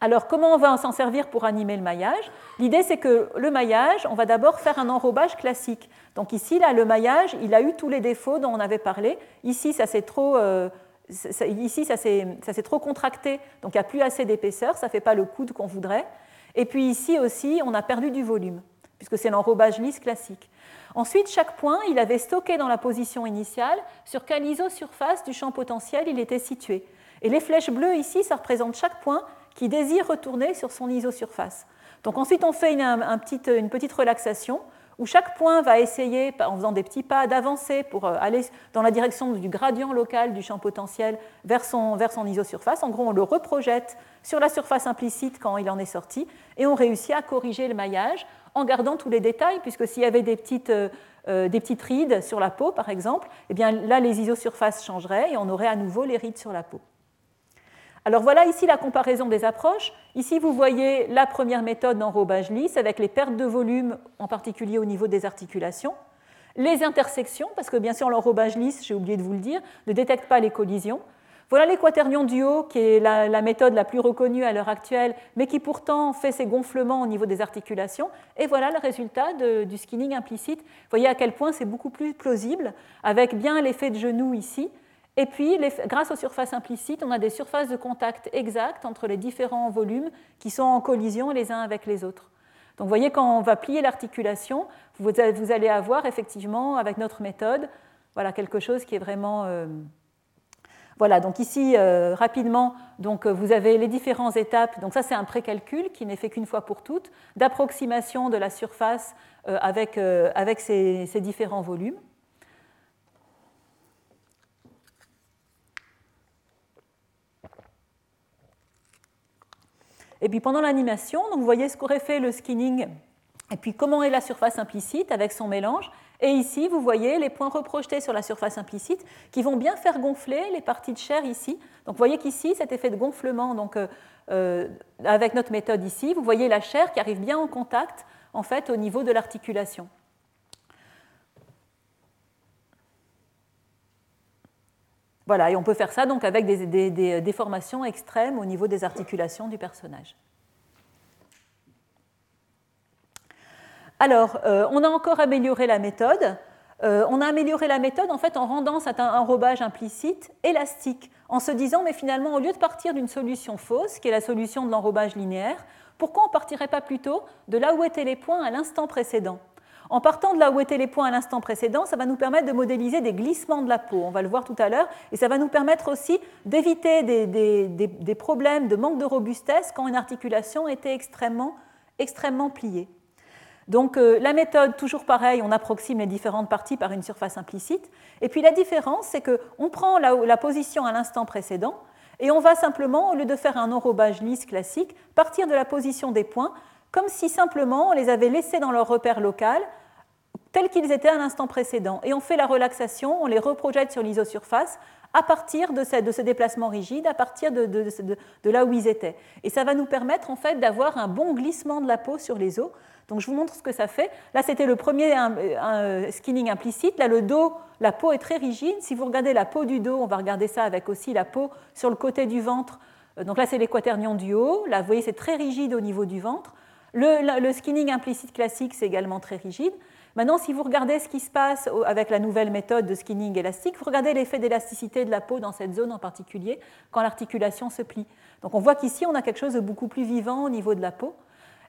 Alors, comment on va s'en servir pour animer le maillage? L'idée, c'est que le maillage, on va d'abord faire un enrobage classique. Donc ici, là, le maillage, il a eu tous les défauts dont on avait parlé. Ici, ça s'est trop, euh, ici, ça s'est trop contracté, donc il n'y a plus assez d'épaisseur, ça ne fait pas le coude qu'on voudrait. Et puis ici aussi, on a perdu du volume, puisque c'est l'enrobage lisse classique. Ensuite, chaque point, il avait stocké dans la position initiale sur quelle isosurface du champ potentiel il était situé. Et les flèches bleues ici, ça représente chaque point qui désire retourner sur son isosurface. Donc ensuite, on fait une, une petite relaxation où chaque point va essayer, en faisant des petits pas, d'avancer pour euh, aller dans la direction du gradient local du champ potentiel vers son, vers son isosurface. En gros, on le reprojette sur la surface implicite quand il en est sorti, et on réussit à corriger le maillage en gardant tous les détails, puisque s'il y avait des petites, euh, euh, rides sur la peau, par exemple, eh bien là, les isosurfaces changeraient et on aurait à nouveau les rides sur la peau. Alors voilà ici la comparaison des approches. Ici, vous voyez la première méthode d'enrobage lisse avec les pertes de volume, en particulier au niveau des articulations. Les intersections, parce que bien sûr l'enrobage lisse, j'ai oublié de vous le dire, ne détecte pas les collisions. Voilà les quaternions du haut, qui est la, méthode la plus reconnue à l'heure actuelle, mais qui pourtant fait ses gonflements au niveau des articulations. Et voilà le résultat du skinning implicite. Vous voyez à quel point c'est beaucoup plus plausible, avec bien l'effet de genou ici, et puis, grâce aux surfaces implicites, on a des surfaces de contact exactes entre les différents volumes qui sont en collision les uns avec les autres. Donc, vous voyez, quand on va plier l'articulation, vous, allez avoir effectivement, avec notre méthode, voilà, quelque chose qui est vraiment. Euh, voilà, donc ici, euh, rapidement, donc, vous avez les différentes étapes. Donc, ça, c'est un précalcul qui n'est fait qu'une fois pour toutes, d'approximation de la surface euh, avec, avec ces différents volumes. Et puis pendant l'animation, vous voyez ce qu'aurait fait le skinning, et puis comment est la surface implicite avec son mélange. Et ici, vous voyez les points reprojetés sur la surface implicite qui vont bien faire gonfler les parties de chair ici. Donc vous voyez qu'ici, cet effet de gonflement, donc, euh, euh, avec notre méthode ici, vous voyez la chair qui arrive bien en contact en fait au niveau de l'articulation. Voilà, et on peut faire ça donc avec des, déformations extrêmes au niveau des articulations du personnage. Alors, euh, on a encore amélioré la méthode. Euh, on a amélioré la méthode en fait en rendant cet enrobage implicite élastique, en se disant mais finalement au lieu de partir d'une solution fausse, qui est la solution de l'enrobage linéaire, pourquoi on ne partirait pas plutôt de là où étaient les points à l'instant précédent? En partant de là où étaient les points à l'instant précédent, ça va nous permettre de modéliser des glissements de la peau. On va le voir tout à l'heure. Et ça va nous permettre aussi d'éviter des, problèmes de manque de robustesse quand une articulation était extrêmement, extrêmement pliée. Donc euh, la méthode, toujours pareil, on approxime les différentes parties par une surface implicite. Et puis la différence, c'est qu'on prend la, la position à l'instant précédent et on va simplement, au lieu de faire un enrobage lisse classique, partir de la position des points, comme si simplement on les avait laissés dans leur repère local tels qu'ils étaient à l'instant précédent. Et on fait la relaxation, on les reprojette sur l'isosurface à partir de ce, déplacement rigide, à partir de, là où ils étaient. Et ça va nous permettre en fait d'avoir un bon glissement de la peau sur les os. Donc je vous montre ce que ça fait. Là, c'était le premier skinning implicite. Là, le dos, la peau est très rigide. Si vous regardez la peau du dos, on va regarder ça avec aussi la peau sur le côté du ventre. Euh, donc là, c'est les quaternions du haut. Là, vous voyez, c'est très rigide au niveau du ventre. Le skinning implicite classique, c'est également très rigide. Maintenant, si vous regardez ce qui se passe avec la nouvelle méthode de skinning élastique, vous regardez l'effet d'élasticité de la peau dans cette zone en particulier quand l'articulation se plie. Donc on voit qu'ici, on a quelque chose de beaucoup plus vivant au niveau de la peau.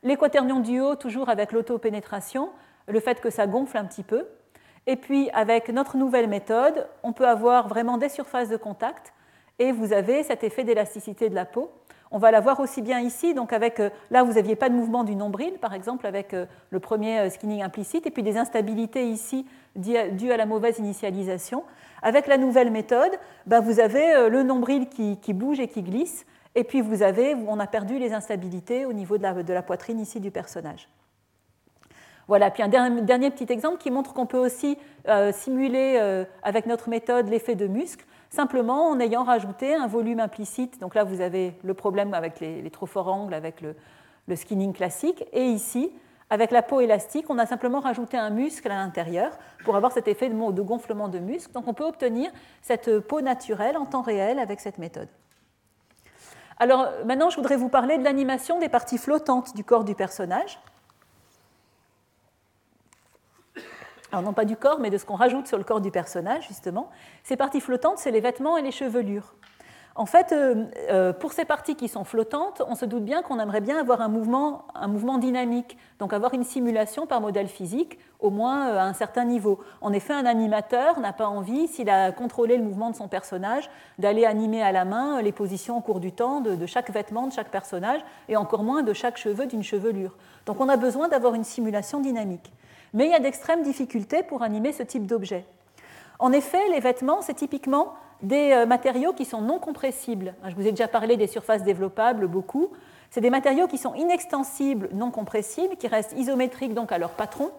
Les quaternions du haut, toujours avec l'autopénétration, le fait que ça gonfle un petit peu. Et puis, avec notre nouvelle méthode, on peut avoir vraiment des surfaces de contact et vous avez cet effet d'élasticité de la peau. On va la voir aussi bien ici. Donc avec, euh, là, vous n'aviez pas de mouvement du nombril, par exemple, avec euh, le premier skinning implicite, et puis des instabilités ici dues à la mauvaise initialisation. Avec la nouvelle méthode, ben, vous avez le nombril qui, bouge et qui glisse, et puis on a perdu les instabilités au niveau de la, de la poitrine ici du personnage. Voilà, puis un dernier petit exemple qui montre qu'on peut aussi simuler avec notre méthode l'effet de muscle simplement en ayant rajouté un volume implicite. Donc là, vous avez le problème avec les, trop forts angles, avec le, skinning classique. Et ici, avec la peau élastique, on a simplement rajouté un muscle à l'intérieur pour avoir cet effet de, de gonflement de muscle. Donc on peut obtenir cette peau naturelle en temps réel avec cette méthode. Alors maintenant, je voudrais vous parler de l'animation des parties flottantes du corps du personnage. Alors non pas du corps, mais de ce qu'on rajoute sur le corps du personnage, justement. Ces parties flottantes, c'est les vêtements et les chevelures. En fait, euh, euh, pour ces parties qui sont flottantes, on se doute bien qu'on aimerait bien avoir un mouvement, dynamique, donc avoir une simulation par modèle physique, au moins euh, à un certain niveau. En effet, un animateur n'a pas envie, s'il a contrôlé le mouvement de son personnage, d'aller animer à la main les positions au cours du temps de chaque vêtement de chaque personnage, et encore moins de chaque cheveu d'une chevelure. Donc on a besoin d'avoir une simulation dynamique mais il y a d'extrêmes difficultés pour animer ce type d'objet. En effet, les vêtements, c'est typiquement des euh, matériaux qui sont non compressibles. Je vous ai déjà parlé des surfaces développables beaucoup. C'est des matériaux qui sont inextensibles, non compressibles, qui restent isométriques donc à leur patron.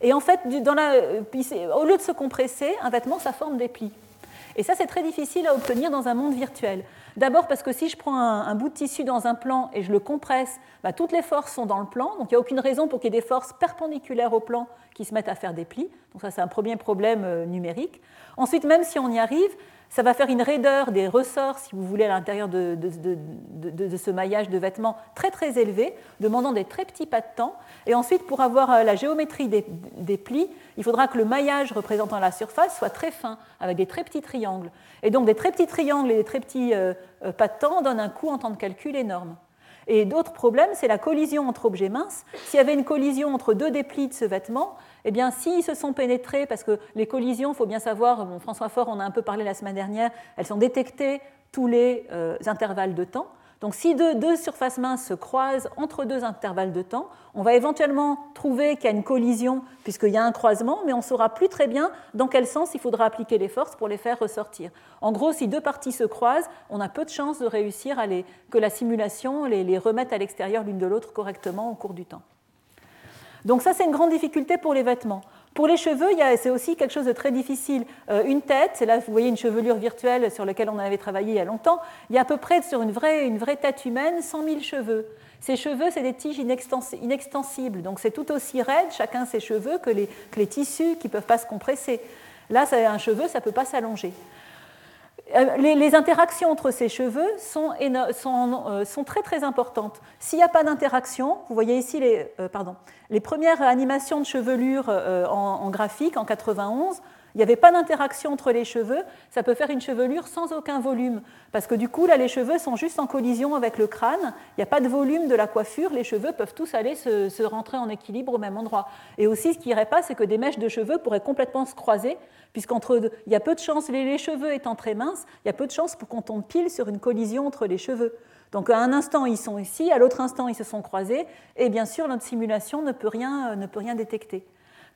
Et en fait, euh, au lieu de se compresser, un vêtement, ça forme des plis. Et ça, c'est très difficile à obtenir dans un monde virtuel. D'abord parce que si je prends un, bout de tissu dans un plan et je le compresse, bah, toutes les forces sont dans le plan, donc il n'y a aucune raison pour qu'il y ait des forces perpendiculaires au plan qui se mettent à faire des plis. Donc ça, c'est un premier problème euh, numérique. Ensuite, même si on y arrive, ça va faire une raideur des ressorts, si vous voulez, à l'intérieur de, ce maillage de vêtements très très élevé, demandant des très petits pas de temps. Et ensuite, pour avoir euh, la géométrie des, plis, il faudra que le maillage représentant la surface soit très fin, avec des très petits triangles. Et donc des très petits triangles et des très petits euh, euh, pas de temps donnent un coût en temps de calcul énorme. Et d'autres problèmes, c'est la collision entre objets minces. S'il y avait une collision entre deux déplis de ce vêtement, eh bien, s'ils se sont pénétrés, parce que les collisions, il faut bien savoir, François Faure en a un peu parlé la semaine dernière, elles sont détectées tous les euh, intervalles de temps. Donc si deux, surfaces minces se croisent entre deux intervalles de temps, on va éventuellement trouver qu'il y a une collision puisqu'il y a un croisement, mais on ne saura plus très bien dans quel sens il faudra appliquer les forces pour les faire ressortir. En gros, si deux parties se croisent, on a peu de chances de réussir à les, que la simulation les, les remette à l'extérieur l'une de l'autre correctement au cours du temps. Donc ça, c'est une grande difficulté pour les vêtements. Pour les cheveux, c'est aussi quelque chose de très difficile. Euh, une tête, c'est là, vous voyez une chevelure virtuelle sur laquelle on avait travaillé il y a longtemps. Il y a à peu près sur une vraie, tête humaine 100 000 cheveux. Ces cheveux, c'est des tiges inextensibles, donc c'est tout aussi raide, chacun ses cheveux, que les, que les tissus qui ne peuvent pas se compresser. Là, un cheveu, ça ne peut pas s'allonger. Euh, les, interactions entre ces cheveux sont, euh, sont, très très importantes. S'il n'y a pas d'interaction, vous voyez ici les, les premières animations de chevelure euh, en, graphique en 91, il n'y avait pas d'interaction entre les cheveux, ça peut faire une chevelure sans aucun volume, parce que du coup, là, les cheveux sont juste en collision avec le crâne, il n'y a pas de volume de la coiffure, les cheveux peuvent tous aller se, rentrer en équilibre au même endroit. Et aussi, ce qui n'irait pas, c'est que des mèches de cheveux pourraient complètement se croiser, puisqu'entre il y a peu de chances, les, cheveux étant très minces, il y a peu de chances pour qu'on tombe pile sur une collision entre les cheveux. Donc à un instant, ils sont ici, à l'autre instant, ils se sont croisés, et bien sûr, notre simulation ne peut rien, euh, ne peut rien détecter.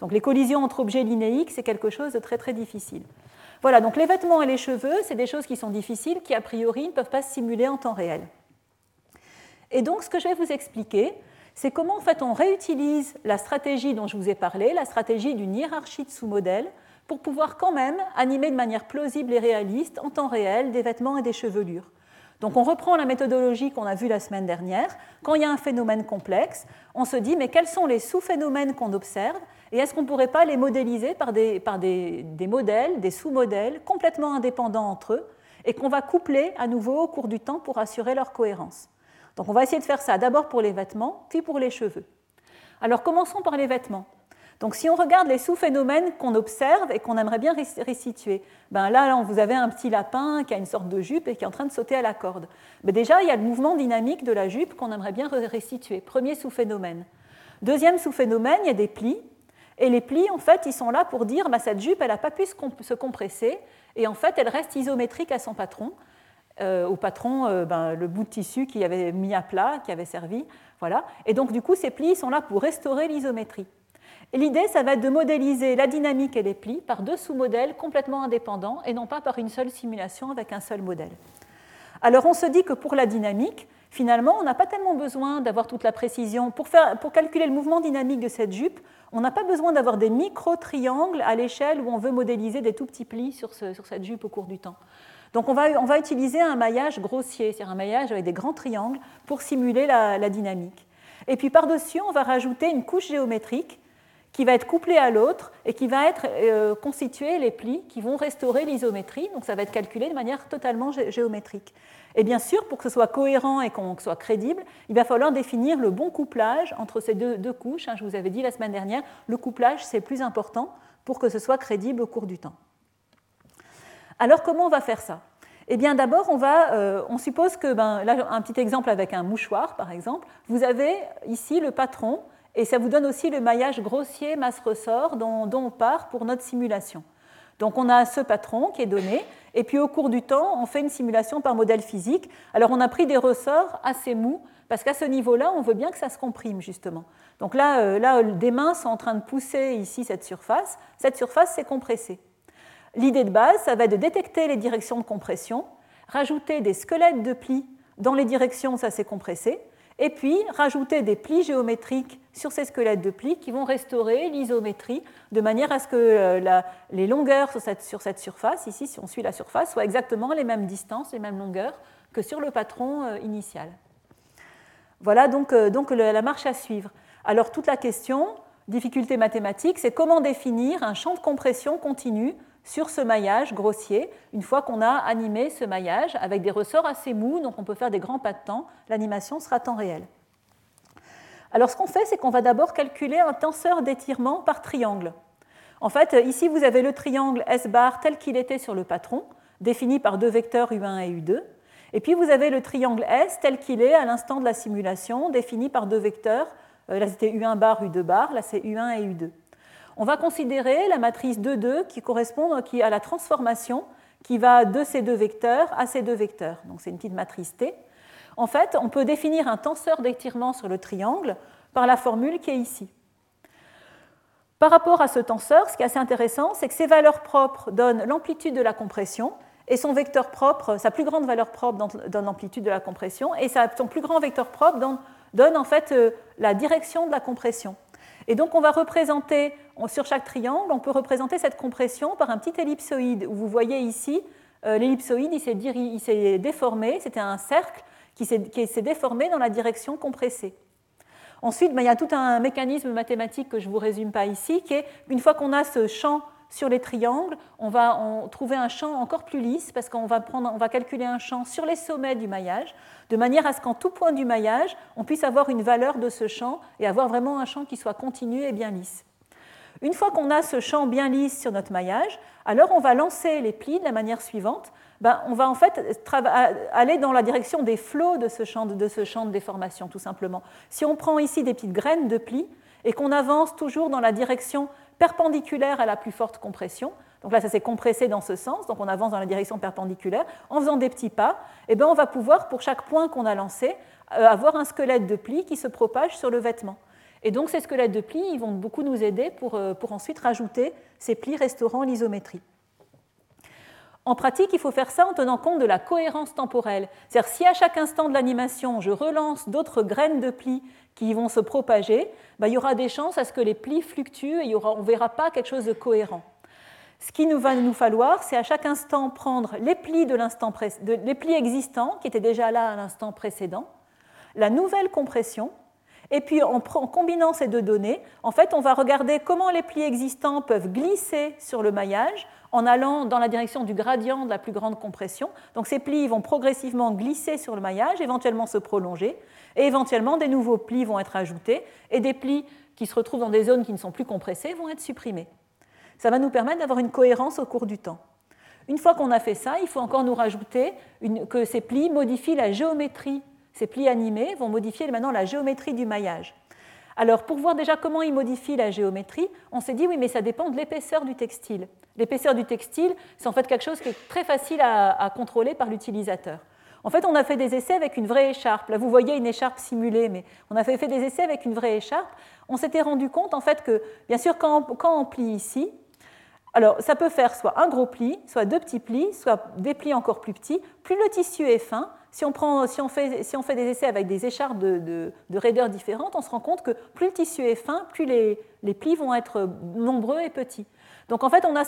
Donc les collisions entre objets linéiques, c'est quelque chose de très très difficile. Voilà, donc les vêtements et les cheveux, c'est des choses qui sont difficiles, qui a priori ne peuvent pas se simuler en temps réel. Et donc ce que je vais vous expliquer, c'est comment en fait on réutilise la stratégie dont je vous ai parlé, la stratégie d'une hiérarchie de sous-modèles, pour pouvoir quand même animer de manière plausible et réaliste en temps réel des vêtements et des chevelures. Donc on reprend la méthodologie qu'on a vue la semaine dernière. Quand il y a un phénomène complexe, on se dit mais quels sont les sous-phénomènes qu'on observe et est-ce qu'on ne pourrait pas les modéliser par des, par des, des modèles, des sous-modèles complètement indépendants entre eux et qu'on va coupler à nouveau au cours du temps pour assurer leur cohérence? Donc on va essayer de faire ça d'abord pour les vêtements, puis pour les cheveux. Alors commençons par les vêtements. Donc si on regarde les sous-phénomènes qu'on observe et qu'on aimerait bien restituer, ben là, là, vous avez un petit lapin qui a une sorte de jupe et qui est en train de sauter à la corde. Mais déjà, il y a le mouvement dynamique de la jupe qu'on aimerait bien restituer. Premier sous-phénomène. Deuxième sous-phénomène, il y a des plis. Et les plis, en fait, ils sont là pour dire bah, cette jupe, elle n'a pas pu se compresser, et en fait, elle reste isométrique à son patron. au patron ben, le bout de tissu qui avait mis à plat, qui avait servi. Voilà. Et donc, du coup, ces plis sont là pour restaurer l'isométrie. Et l'idée, ça va être de modéliser la dynamique et les plis par deux sous-modèles complètement indépendants et non pas par une seule simulation avec un seul modèle. Alors, on se dit que pour la dynamique, finalement, on n'a pas tellement besoin d'avoir toute la précision. Pour, calculer le mouvement dynamique de cette jupe, on n'a pas besoin d'avoir des micro-triangles à l'échelle où on veut modéliser des tout petits plis sur, cette jupe au cours du temps. Donc on va, utiliser un maillage grossier, c'est-à-dire un maillage avec des grands triangles pour simuler la, dynamique. Et puis par-dessus, on va rajouter une couche géométrique qui va être couplée à l'autre et qui va être euh, constituer les plis qui vont restaurer l'isométrie. Donc ça va être calculé de manière totalement géométrique. Et bien sûr, pour que ce soit cohérent et qu'on soit crédible, il va falloir définir le bon couplage entre ces deux, couches. Hein. je vous avais dit la semaine dernière, le couplage, c'est plus important pour que ce soit crédible au cours du temps. Alors comment on va faire ça? Eh bien, d'abord, on, euh, on suppose que, ben, là, un petit exemple avec un mouchoir, par exemple, vous avez ici le patron, et ça vous donne aussi le maillage grossier masse-ressort dont, on part pour notre simulation. Donc, on a ce patron qui est donné, et puis au cours du temps, on fait une simulation par modèle physique. Alors, on a pris des ressorts assez mous, parce qu'à ce niveau-là, on veut bien que ça se comprime, justement. Donc là, euh, là, des mains sont en train de pousser ici cette surface. Cette surface s'est compressée. L'idée de base, ça va être de détecter les directions de compression, rajouter des squelettes de plis dans les directions où ça s'est compressé, et puis rajouter des plis géométriques sur ces squelettes de plis qui vont restaurer l'isométrie de manière à ce que euh, les longueurs sur cette, surface, ici si on suit la surface, soient exactement les mêmes distances, les mêmes longueurs que sur le patron euh, initial. Voilà donc, euh, donc la marche à suivre. Alors toute la question, difficulté mathématique, c'est comment définir un champ de compression continu sur ce maillage grossier, une fois qu'on a animé ce maillage avec des ressorts assez mous, donc on peut faire des grands pas de temps, l'animation sera temps réel. Alors ce qu'on fait, c'est qu'on va d'abord calculer un tenseur d'étirement par triangle. En fait, ici, vous avez le triangle S bar tel qu'il était sur le patron, défini par deux vecteurs U1 et U2. Et puis vous avez le triangle S tel qu'il est à l'instant de la simulation, défini par deux vecteurs. Euh, là, c'était U1 bar, U2 bar, là, c'est U1 et U2 on va considérer la matrice 2,2 qui correspond à la transformation qui va de ces deux vecteurs à ces deux vecteurs. Donc c'est une petite matrice T. En fait, on peut définir un tenseur d'étirement sur le triangle par la formule qui est ici. Par rapport à ce tenseur, ce qui est assez intéressant, c'est que ses valeurs propres donnent l'amplitude de la compression et son vecteur propre, sa plus grande valeur propre donne l'amplitude de la compression et son plus grand vecteur propre donne, en fait euh, la direction de la compression. Et donc on va représenter, sur chaque triangle, on peut représenter cette compression par un petit ellipsoïde. Vous voyez ici, euh, l'ellipsoïde, s'est déformé, c'était un cercle qui s'est déformé dans la direction compressée. Ensuite, ben, il y a tout un mécanisme mathématique que je ne vous résume pas ici, qui est une fois qu'on a ce champ sur les triangles, on va trouver un champ encore plus lisse parce qu'on va, on va calculer un champ sur les sommets du maillage, de manière à ce qu'en tout point du maillage, on puisse avoir une valeur de ce champ et avoir vraiment un champ qui soit continu et bien lisse. Une fois qu'on a ce champ bien lisse sur notre maillage, alors on va lancer les plis de la manière suivante. Ben, on va en fait aller dans la direction des flots de ce, champ, de déformation, tout simplement. Si on prend ici des petites graines de plis et qu'on avance toujours dans la direction perpendiculaire à la plus forte compression. Donc là, ça s'est compressé dans ce sens, donc on avance dans la direction perpendiculaire. En faisant des petits pas, eh bien, on va pouvoir, pour chaque point qu'on a lancé, euh, avoir un squelette de pli qui se propage sur le vêtement. Et donc ces squelettes de plis vont beaucoup nous aider pour, euh, ensuite rajouter ces plis restaurant l'isométrie. En pratique, il faut faire ça en tenant compte de la cohérence temporelle. C'est-à-dire si à chaque instant de l'animation, je relance d'autres graines de plis qui vont se propager, bah, il y aura des chances à ce que les plis fluctuent et on ne verra pas quelque chose de cohérent. Ce qu'il nous va nous falloir, c'est à chaque instant prendre les plis, de de, les plis existants qui étaient déjà là à l'instant précédent, la nouvelle compression, et puis en, combinant ces deux données, en fait, on va regarder comment les plis existants peuvent glisser sur le maillage en allant dans la direction du gradient de la plus grande compression. Donc ces plis vont progressivement glisser sur le maillage, éventuellement se prolonger, et éventuellement des nouveaux plis vont être ajoutés, et des plis qui se retrouvent dans des zones qui ne sont plus compressées vont être supprimés. Ça va nous permettre d'avoir une cohérence au cours du temps. Une fois qu'on a fait ça, il faut encore nous rajouter que ces plis modifient la géométrie ces plis animés vont modifier maintenant la géométrie du maillage. Alors, pour voir déjà comment il modifie la géométrie, on s'est dit, oui, mais ça dépend de l'épaisseur du textile. L'épaisseur du textile, c'est en fait quelque chose qui est très facile à, contrôler par l'utilisateur. En fait, on a fait des essais avec une vraie écharpe. Là, vous voyez une écharpe simulée, mais on a fait, des essais avec une vraie écharpe. On s'était rendu compte, en fait, que, bien sûr, quand on, plie ici, alors ça peut faire soit un gros pli, soit deux petits plis, soit des plis encore plus petits. Plus le tissu est fin, si on, fait, des essais avec des écharpes de, raideur différentes, on se rend compte que plus le tissu est fin, plus les, plis vont être nombreux et petits. Donc en fait, on a,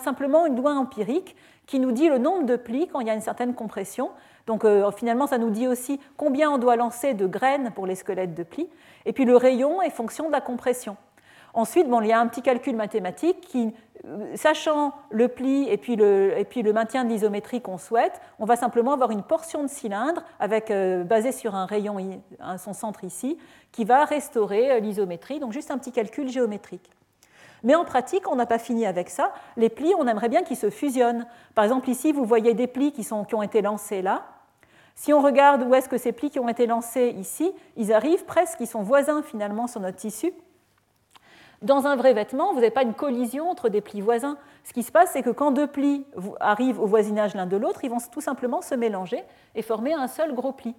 simplement une loi empirique qui nous dit le nombre de plis quand il y a une certaine compression. Donc euh, finalement, ça nous dit aussi combien on doit lancer de graines pour les squelettes de plis. Et puis le rayon est fonction de la compression. Ensuite, bon, il y a un petit calcul mathématique qui sachant le pli et puis le, maintien de l'isométrie qu'on souhaite, on va simplement avoir une portion de cylindre avec, euh, basée sur un rayon, son centre ici, qui va restaurer euh, l'isométrie, donc juste un petit calcul géométrique. Mais en pratique, on n'a pas fini avec ça. Les plis, on aimerait bien qu'ils se fusionnent. Par exemple, ici, vous voyez des plis qui, qui ont été lancés là. Si on regarde où est-ce que ces plis qui ont été lancés ici, ils arrivent presque, ils sont voisins finalement sur notre tissu. Dans un vrai vêtement, vous n'avez pas une collision entre des plis voisins. Ce qui se passe, c'est que quand deux plis arrivent au voisinage l'un de l'autre, ils vont tout simplement se mélanger et former un seul gros pli.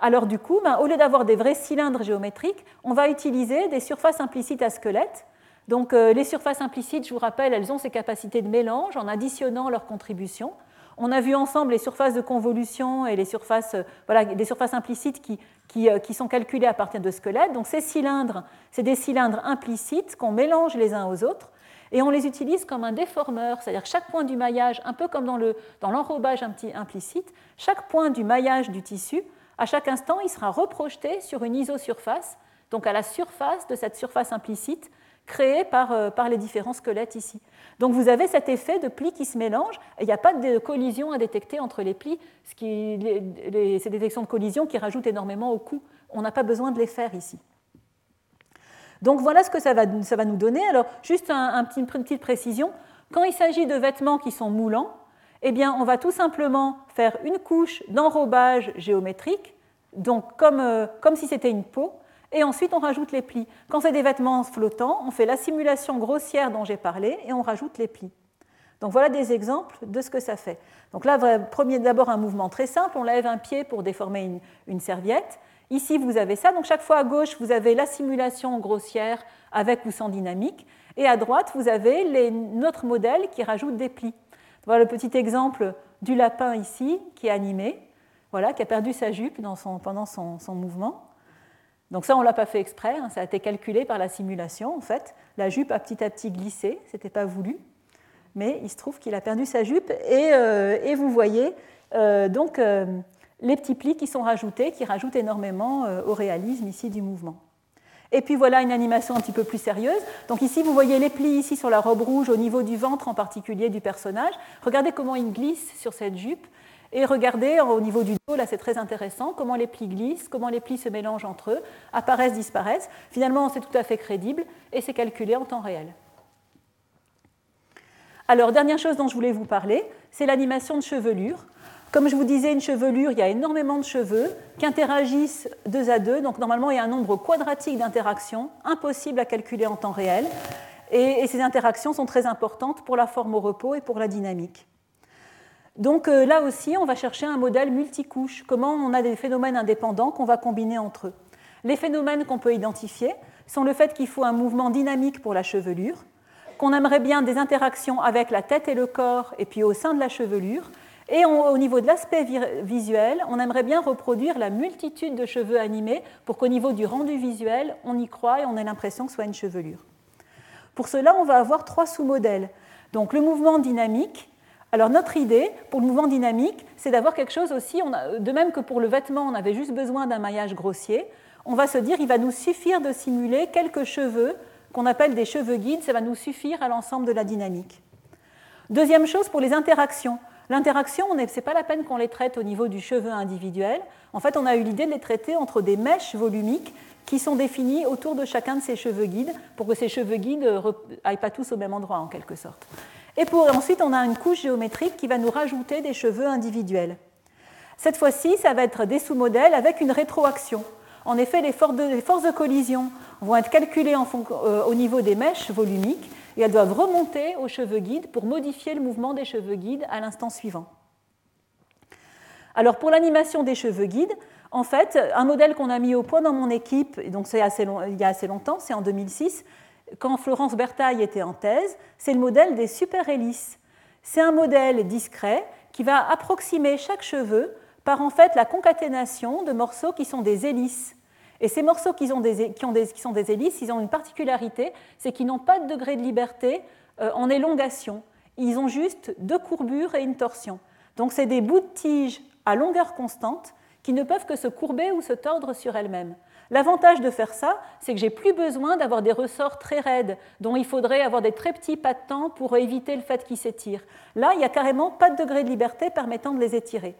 Alors du coup, ben, au lieu d'avoir des vrais cylindres géométriques, on va utiliser des surfaces implicites à squelette. Donc euh, les surfaces implicites, je vous rappelle, elles ont ces capacités de mélange en additionnant leurs contributions. On a vu ensemble les surfaces de convolution et les surfaces, euh, voilà, surfaces implicites euh, qui, sont calculées à partir de squelettes. Donc ces cylindres, c'est des cylindres implicites qu'on mélange les uns aux autres et on les utilise comme un déformeur, c'est-à-dire chaque point du maillage, un peu comme dans l'enrobage implicite, chaque point du maillage du tissu, à chaque instant, il sera reprojeté sur une isosurface, donc à la surface de cette surface implicite créée par, euh, par les différents squelettes ici. Donc vous avez cet effet de plis qui se mélangent, il n'y a pas de collision à détecter entre les plis, ces détections de collision qui rajoutent énormément au coût. On n'a pas besoin de les faire ici. Donc voilà ce que ça va, ça va nous donner. Alors juste un, une petite précision, quand il s'agit de vêtements qui sont moulants, eh bien, on va tout simplement faire une couche d'enrobage géométrique, donc comme, euh, comme si c'était une peau, et ensuite on rajoute les plis. Quand c'est des vêtements flottants, on fait la simulation grossière dont j'ai parlé et on rajoute les plis. Donc voilà des exemples de ce que ça fait. Donc là, premier d'abord un mouvement très simple, on lève un pied pour déformer une, serviette. Ici, vous avez ça. Donc chaque fois à gauche, vous avez la simulation grossière avec ou sans dynamique. Et à droite, vous avez notre modèle qui rajoute des plis. Voilà le petit exemple du lapin ici qui est animé, voilà, qui a perdu sa jupe pendant son mouvement. Donc ça, on ne l'a pas fait exprès, hein, ça a été calculé par la simulation en fait. La jupe a petit à petit glissé, ce n'était pas voulu, mais il se trouve qu'il a perdu sa jupe et, euh, vous voyez euh, donc euh, les petits plis qui sont rajoutés, qui rajoutent énormément au réalisme ici du mouvement. Et puis voilà une animation un petit peu plus sérieuse. Donc ici, vous voyez les plis ici sur la robe rouge, au niveau du ventre en particulier du personnage. Regardez comment il glisse sur cette jupe. Et regardez au niveau du dos, là c'est très intéressant, comment les plis glissent, comment les plis se mélangent entre eux, apparaissent, disparaissent. Finalement, c'est tout à fait crédible et c'est calculé en temps réel. Alors, dernière chose dont je voulais vous parler, c'est l'animation de chevelure. Comme je vous disais, une chevelure, il y a énormément de cheveux qui interagissent deux à deux. Donc, normalement, il y a un nombre quadratique d'interactions, impossible à calculer en temps réel. et ces interactions sont très importantes pour la forme au repos et pour la dynamique. Donc euh, là aussi, on va chercher un modèle multicouche, comment on a des phénomènes indépendants qu'on va combiner entre eux. Les phénomènes qu'on peut identifier sont le fait qu'il faut un mouvement dynamique pour la chevelure, qu'on aimerait bien des interactions avec la tête et le corps, et puis au sein de la chevelure, et au niveau de l'aspect visuel, on aimerait bien reproduire la multitude de cheveux animés pour qu'au niveau du rendu visuel, on y croit et on ait l'impression que ce soit une chevelure. Pour cela, on va avoir trois sous-modèles. Donc le mouvement dynamique, alors notre idée pour le mouvement dynamique, c'est d'avoir quelque chose aussi, de même que pour le vêtement, on avait juste besoin d'un maillage grossier, on va se dire il va nous suffire de simuler quelques cheveux qu'on appelle des cheveux guides, ça va nous suffire à l'ensemble de la dynamique. Deuxième chose pour les interactions. L'interaction, ce n'est pas la peine qu'on les traite au niveau du cheveu individuel. En fait, on a eu l'idée de les traiter entre des mèches volumiques qui sont définies autour de chacun de ces cheveux guides pour que ces cheveux guides n'aillent pas tous au même endroit en quelque sorte. Et ensuite, on a une couche géométrique qui va nous rajouter des cheveux individuels. Cette fois-ci, ça va être des sous-modèles avec une rétroaction. En effet, les forces de, collision vont être calculées euh, au niveau des mèches volumiques et elles doivent remonter aux cheveux guides pour modifier le mouvement des cheveux guides à l'instant suivant. Alors pour l'animation des cheveux guides, en fait, un modèle qu'on a mis au point dans mon équipe, donc c'est il y a assez longtemps, c'est en 2006, quand Florence Bertaille était en thèse, c'est le modèle des super-hélices. C'est un modèle discret qui va approximer chaque cheveu par en fait la concaténation de morceaux qui sont des hélices. Et ces morceaux qui, sont des hélices, ils ont une particularité, c'est qu'ils n'ont pas de degré de liberté euh, en élongation. Ils ont juste deux courbures et une torsion. Donc c'est des bouts de tige à longueur constante qui ne peuvent que se courber ou se tordre sur elles-mêmes. L'avantage de faire ça, c'est que j'ai plus besoin d'avoir des ressorts très raides, dont il faudrait avoir des très petits pas de temps pour éviter le fait qu'ils s'étirent. Là, il n'y a carrément pas de degré de liberté permettant de les étirer.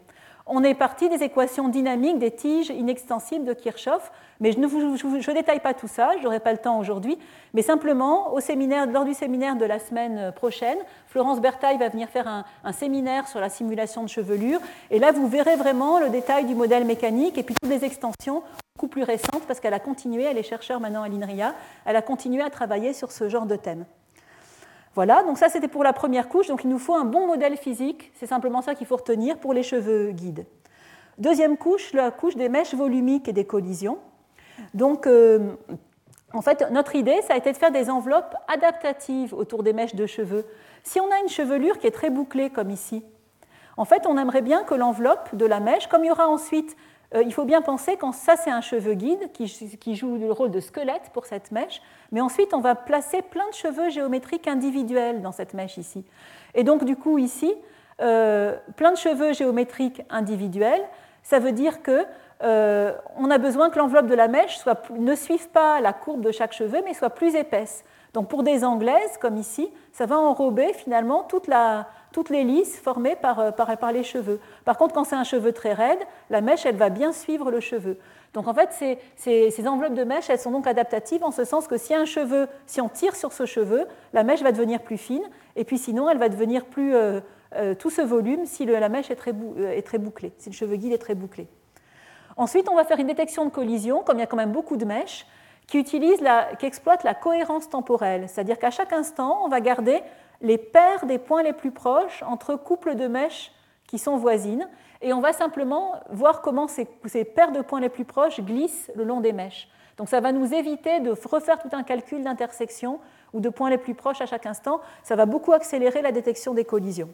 On est parti des équations dynamiques des tiges inextensibles de Kirchhoff, mais je ne détaille pas tout ça, je n'aurai pas le temps aujourd'hui, mais simplement, au séminaire, lors du séminaire de la semaine prochaine, Florence Bertaille va venir faire un, séminaire sur la simulation de chevelure, et là, vous verrez vraiment le détail du modèle mécanique et puis toutes les extensions beaucoup plus récente parce qu'elle a continué, elle est chercheur maintenant à l'INRIA, elle a continué à travailler sur ce genre de thème. Voilà, donc ça c'était pour la première couche, donc il nous faut un bon modèle physique, c'est simplement ça qu'il faut retenir pour les cheveux guides. Deuxième couche, la couche des mèches volumiques et des collisions. Donc euh, en fait, notre idée, ça a été de faire des enveloppes adaptatives autour des mèches de cheveux. Si on a une chevelure qui est très bouclée comme ici, en fait, on aimerait bien que l'enveloppe de la mèche, comme il y aura ensuite euh, il faut bien penser que ça, c'est un cheveu guide qui, joue le rôle de squelette pour cette mèche, mais ensuite, on va placer plein de cheveux géométriques individuels dans cette mèche ici. Et donc, du coup, ici, euh, plein de cheveux géométriques individuels, ça veut dire que euh, on a besoin que l'enveloppe de la mèche ne suive pas la courbe de chaque cheveu, mais soit plus épaisse. Donc pour des anglaises, comme ici, ça va enrober finalement toute la, toutes les lisses formées euh, par, les cheveux. Par contre, quand c'est un cheveu très raide, la mèche, elle va bien suivre le cheveu. Donc en fait, ces, ces, enveloppes de mèche, elles sont donc adaptatives en ce sens que si un cheveu, si on tire sur ce cheveu, la mèche va devenir plus fine, et puis sinon, elle va devenir plus euh, euh, tout ce volume si la mèche est très bouclée, si le cheveu guide est très bouclé. Ensuite, on va faire une détection de collision, comme il y a quand même beaucoup de mèches, qui, utilise la, qui exploite la cohérence temporelle, c'est-à-dire qu'à chaque instant, on va garder les paires des points les plus proches entre couples de mèches qui sont voisines, et on va simplement voir comment ces, paires de points les plus proches glissent le long des mèches. Donc ça va nous éviter de refaire tout un calcul d'intersection ou de points les plus proches à chaque instant. Ça va beaucoup accélérer la détection des collisions.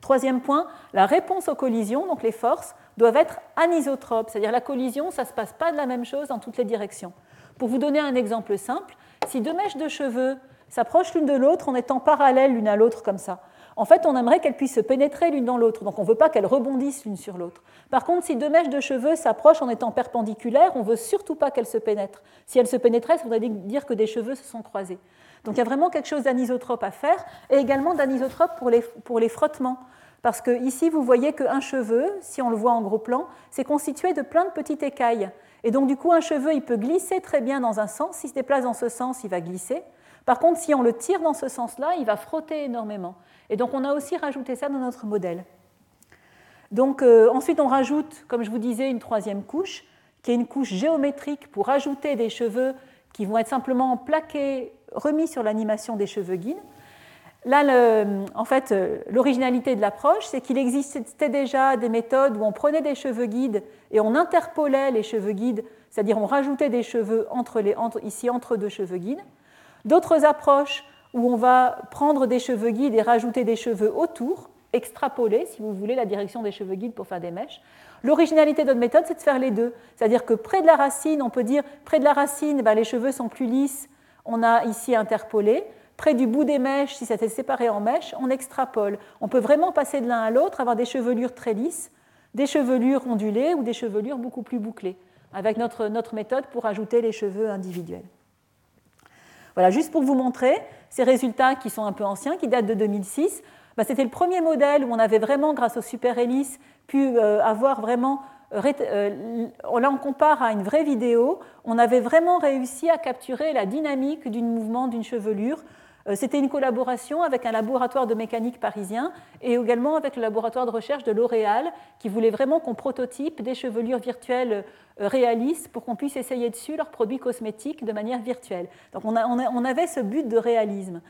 Troisième point, la réponse aux collisions, donc les forces, doivent être anisotropes, c'est-à-dire la collision, ça ne se passe pas de la même chose dans toutes les directions. Pour vous donner un exemple simple, si deux mèches de cheveux s'approchent l'une de l'autre en étant parallèles l'une à l'autre comme ça. En fait, on aimerait qu'elles puissent se pénétrer l'une dans l'autre, donc on ne veut pas qu'elles rebondissent l'une sur l'autre. Par contre, si deux mèches de cheveux s'approchent en étant perpendiculaires, on ne veut surtout pas qu'elles se pénètrent. Si elles se pénétraient, ça voudrait dire que des cheveux se sont croisés. Donc il y a vraiment quelque chose d'anisotrope à faire, et également d'anisotrope pour les, pour les frottements. Parce que ici, vous voyez qu'un cheveu, si on le voit en gros plan, c'est constitué de plein de petites écailles. Et donc, du coup, un cheveu, il peut glisser très bien dans un sens. S'il se déplace dans ce sens, il va glisser. Par contre, si on le tire dans ce sens-là, il va frotter énormément. Et donc, on a aussi rajouté ça dans notre modèle. Donc, euh, ensuite, on rajoute, comme je vous disais, une troisième couche, qui est une couche géométrique pour ajouter des cheveux qui vont être simplement plaqués, remis sur l'animation des cheveux guides. Là, en fait, euh, l'originalité de l'approche, c'est qu'il existait déjà des méthodes où on prenait des cheveux guides et on interpolait les cheveux guides, c'est-à-dire on rajoutait des cheveux entre les, ici entre deux cheveux guides. D'autres approches où on va prendre des cheveux guides et rajouter des cheveux autour, extrapoler, si vous voulez, la direction des cheveux guides pour faire des mèches. L'originalité de notre méthode, c'est de faire les deux. C'est-à-dire que près de la racine, on peut dire, près de la racine, ben, les cheveux sont plus lisses, on a ici interpolé. Près du bout des mèches, si s'est séparé en mèches, on extrapole. On peut vraiment passer de l'un à l'autre, avoir des chevelures très lisses, des chevelures ondulées ou des chevelures beaucoup plus bouclées, avec notre, méthode pour ajouter les cheveux individuels. Voilà, juste pour vous montrer ces résultats qui sont un peu anciens, qui datent de 2006. Bah, c'était le premier modèle où on avait vraiment, grâce au super hélice, pu euh, avoir vraiment. Euh, euh, là, on compare à une vraie vidéo. On avait vraiment réussi à capturer la dynamique du mouvement d'une chevelure Euh, c'était une collaboration avec un laboratoire de mécanique parisien et également avec le laboratoire de recherche de L'Oréal qui voulait vraiment qu'on prototype des chevelures virtuelles réalistes pour qu'on puisse essayer dessus leurs produits cosmétiques de manière virtuelle. Donc on, on avait ce but de réalisme.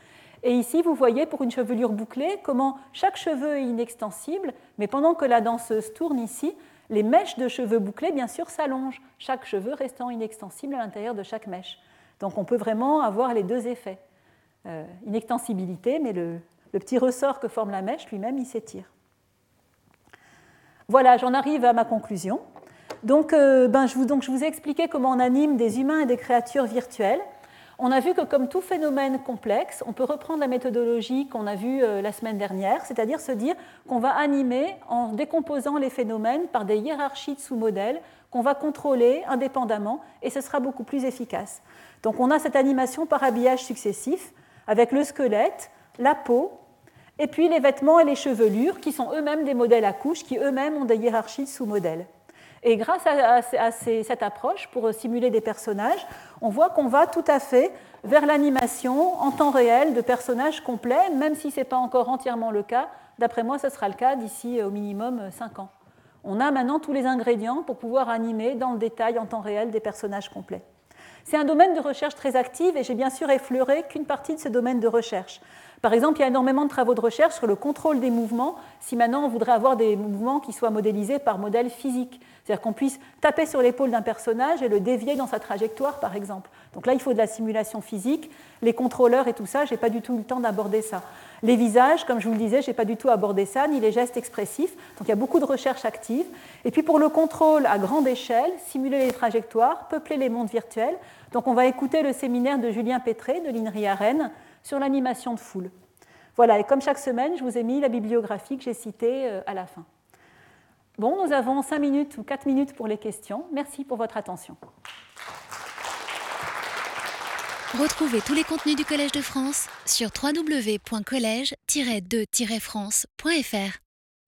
Et ici, vous voyez pour une chevelure bouclée comment chaque cheveu est inextensible, mais pendant que la danseuse tourne ici, les mèches de cheveux bouclés, bien sûr, s'allongent, chaque cheveu restant inextensible à l'intérieur de chaque mèche. Donc on peut vraiment avoir les deux effets. Euh, inextensibilité, mais le, petit ressort que forme la mèche lui-même, il s'étire. Voilà, j'en arrive à ma conclusion. Donc, euh, ben, je vous, donc, je vous ai expliqué comment on anime des humains et des créatures virtuelles. On a vu que comme tout phénomène complexe, on peut reprendre la méthodologie qu'on a vue euh, la semaine dernière, c'est-à-dire se dire qu'on va animer en décomposant les phénomènes par des hiérarchies de sous-modèles qu'on va contrôler indépendamment et ce sera beaucoup plus efficace. Donc on a cette animation par habillage successif avec le squelette, la peau, et puis les vêtements et les chevelures qui sont eux-mêmes des modèles à couches qui eux-mêmes ont des hiérarchies de sous-modèles. Et grâce à, cette approche, pour simuler des personnages, on voit qu'on va tout à fait vers l'animation en temps réel de personnages complets, même si ce n'est pas encore entièrement le cas. D'après moi, ce sera le cas d'ici euh, au minimum 5 ans. On a maintenant tous les ingrédients pour pouvoir animer dans le détail en temps réel des personnages complets. C'est un domaine de recherche très actif et j'ai bien sûr effleuré qu'une partie de ce domaine de recherche. Par exemple, il y a énormément de travaux de recherche sur le contrôle des mouvements, si maintenant on voudrait avoir des mouvements qui soient modélisés par modèle physique. C'est-à-dire qu'on puisse taper sur l'épaule d'un personnage et le dévier dans sa trajectoire, par exemple. Donc là, il faut de la simulation physique, les contrôleurs et tout ça, je n'ai pas du tout eu le temps d'aborder ça. Les visages, comme je vous le disais, je n'ai pas du tout abordé ça, ni les gestes expressifs. Donc il y a beaucoup de recherches actives. Et puis pour le contrôle à grande échelle, simuler les trajectoires, peupler les mondes virtuels. Donc on va écouter le séminaire de Julien Pétré de l'INRI à Rennes sur l'animation de foule. Voilà, et comme chaque semaine, je vous ai mis la bibliographie que j'ai citée euh, à la fin. Bon, nous avons 5 minutes ou 4 minutes pour les questions. Merci pour votre attention. Retrouvez tous les contenus du Collège de France sur www.colège-2-france.fr.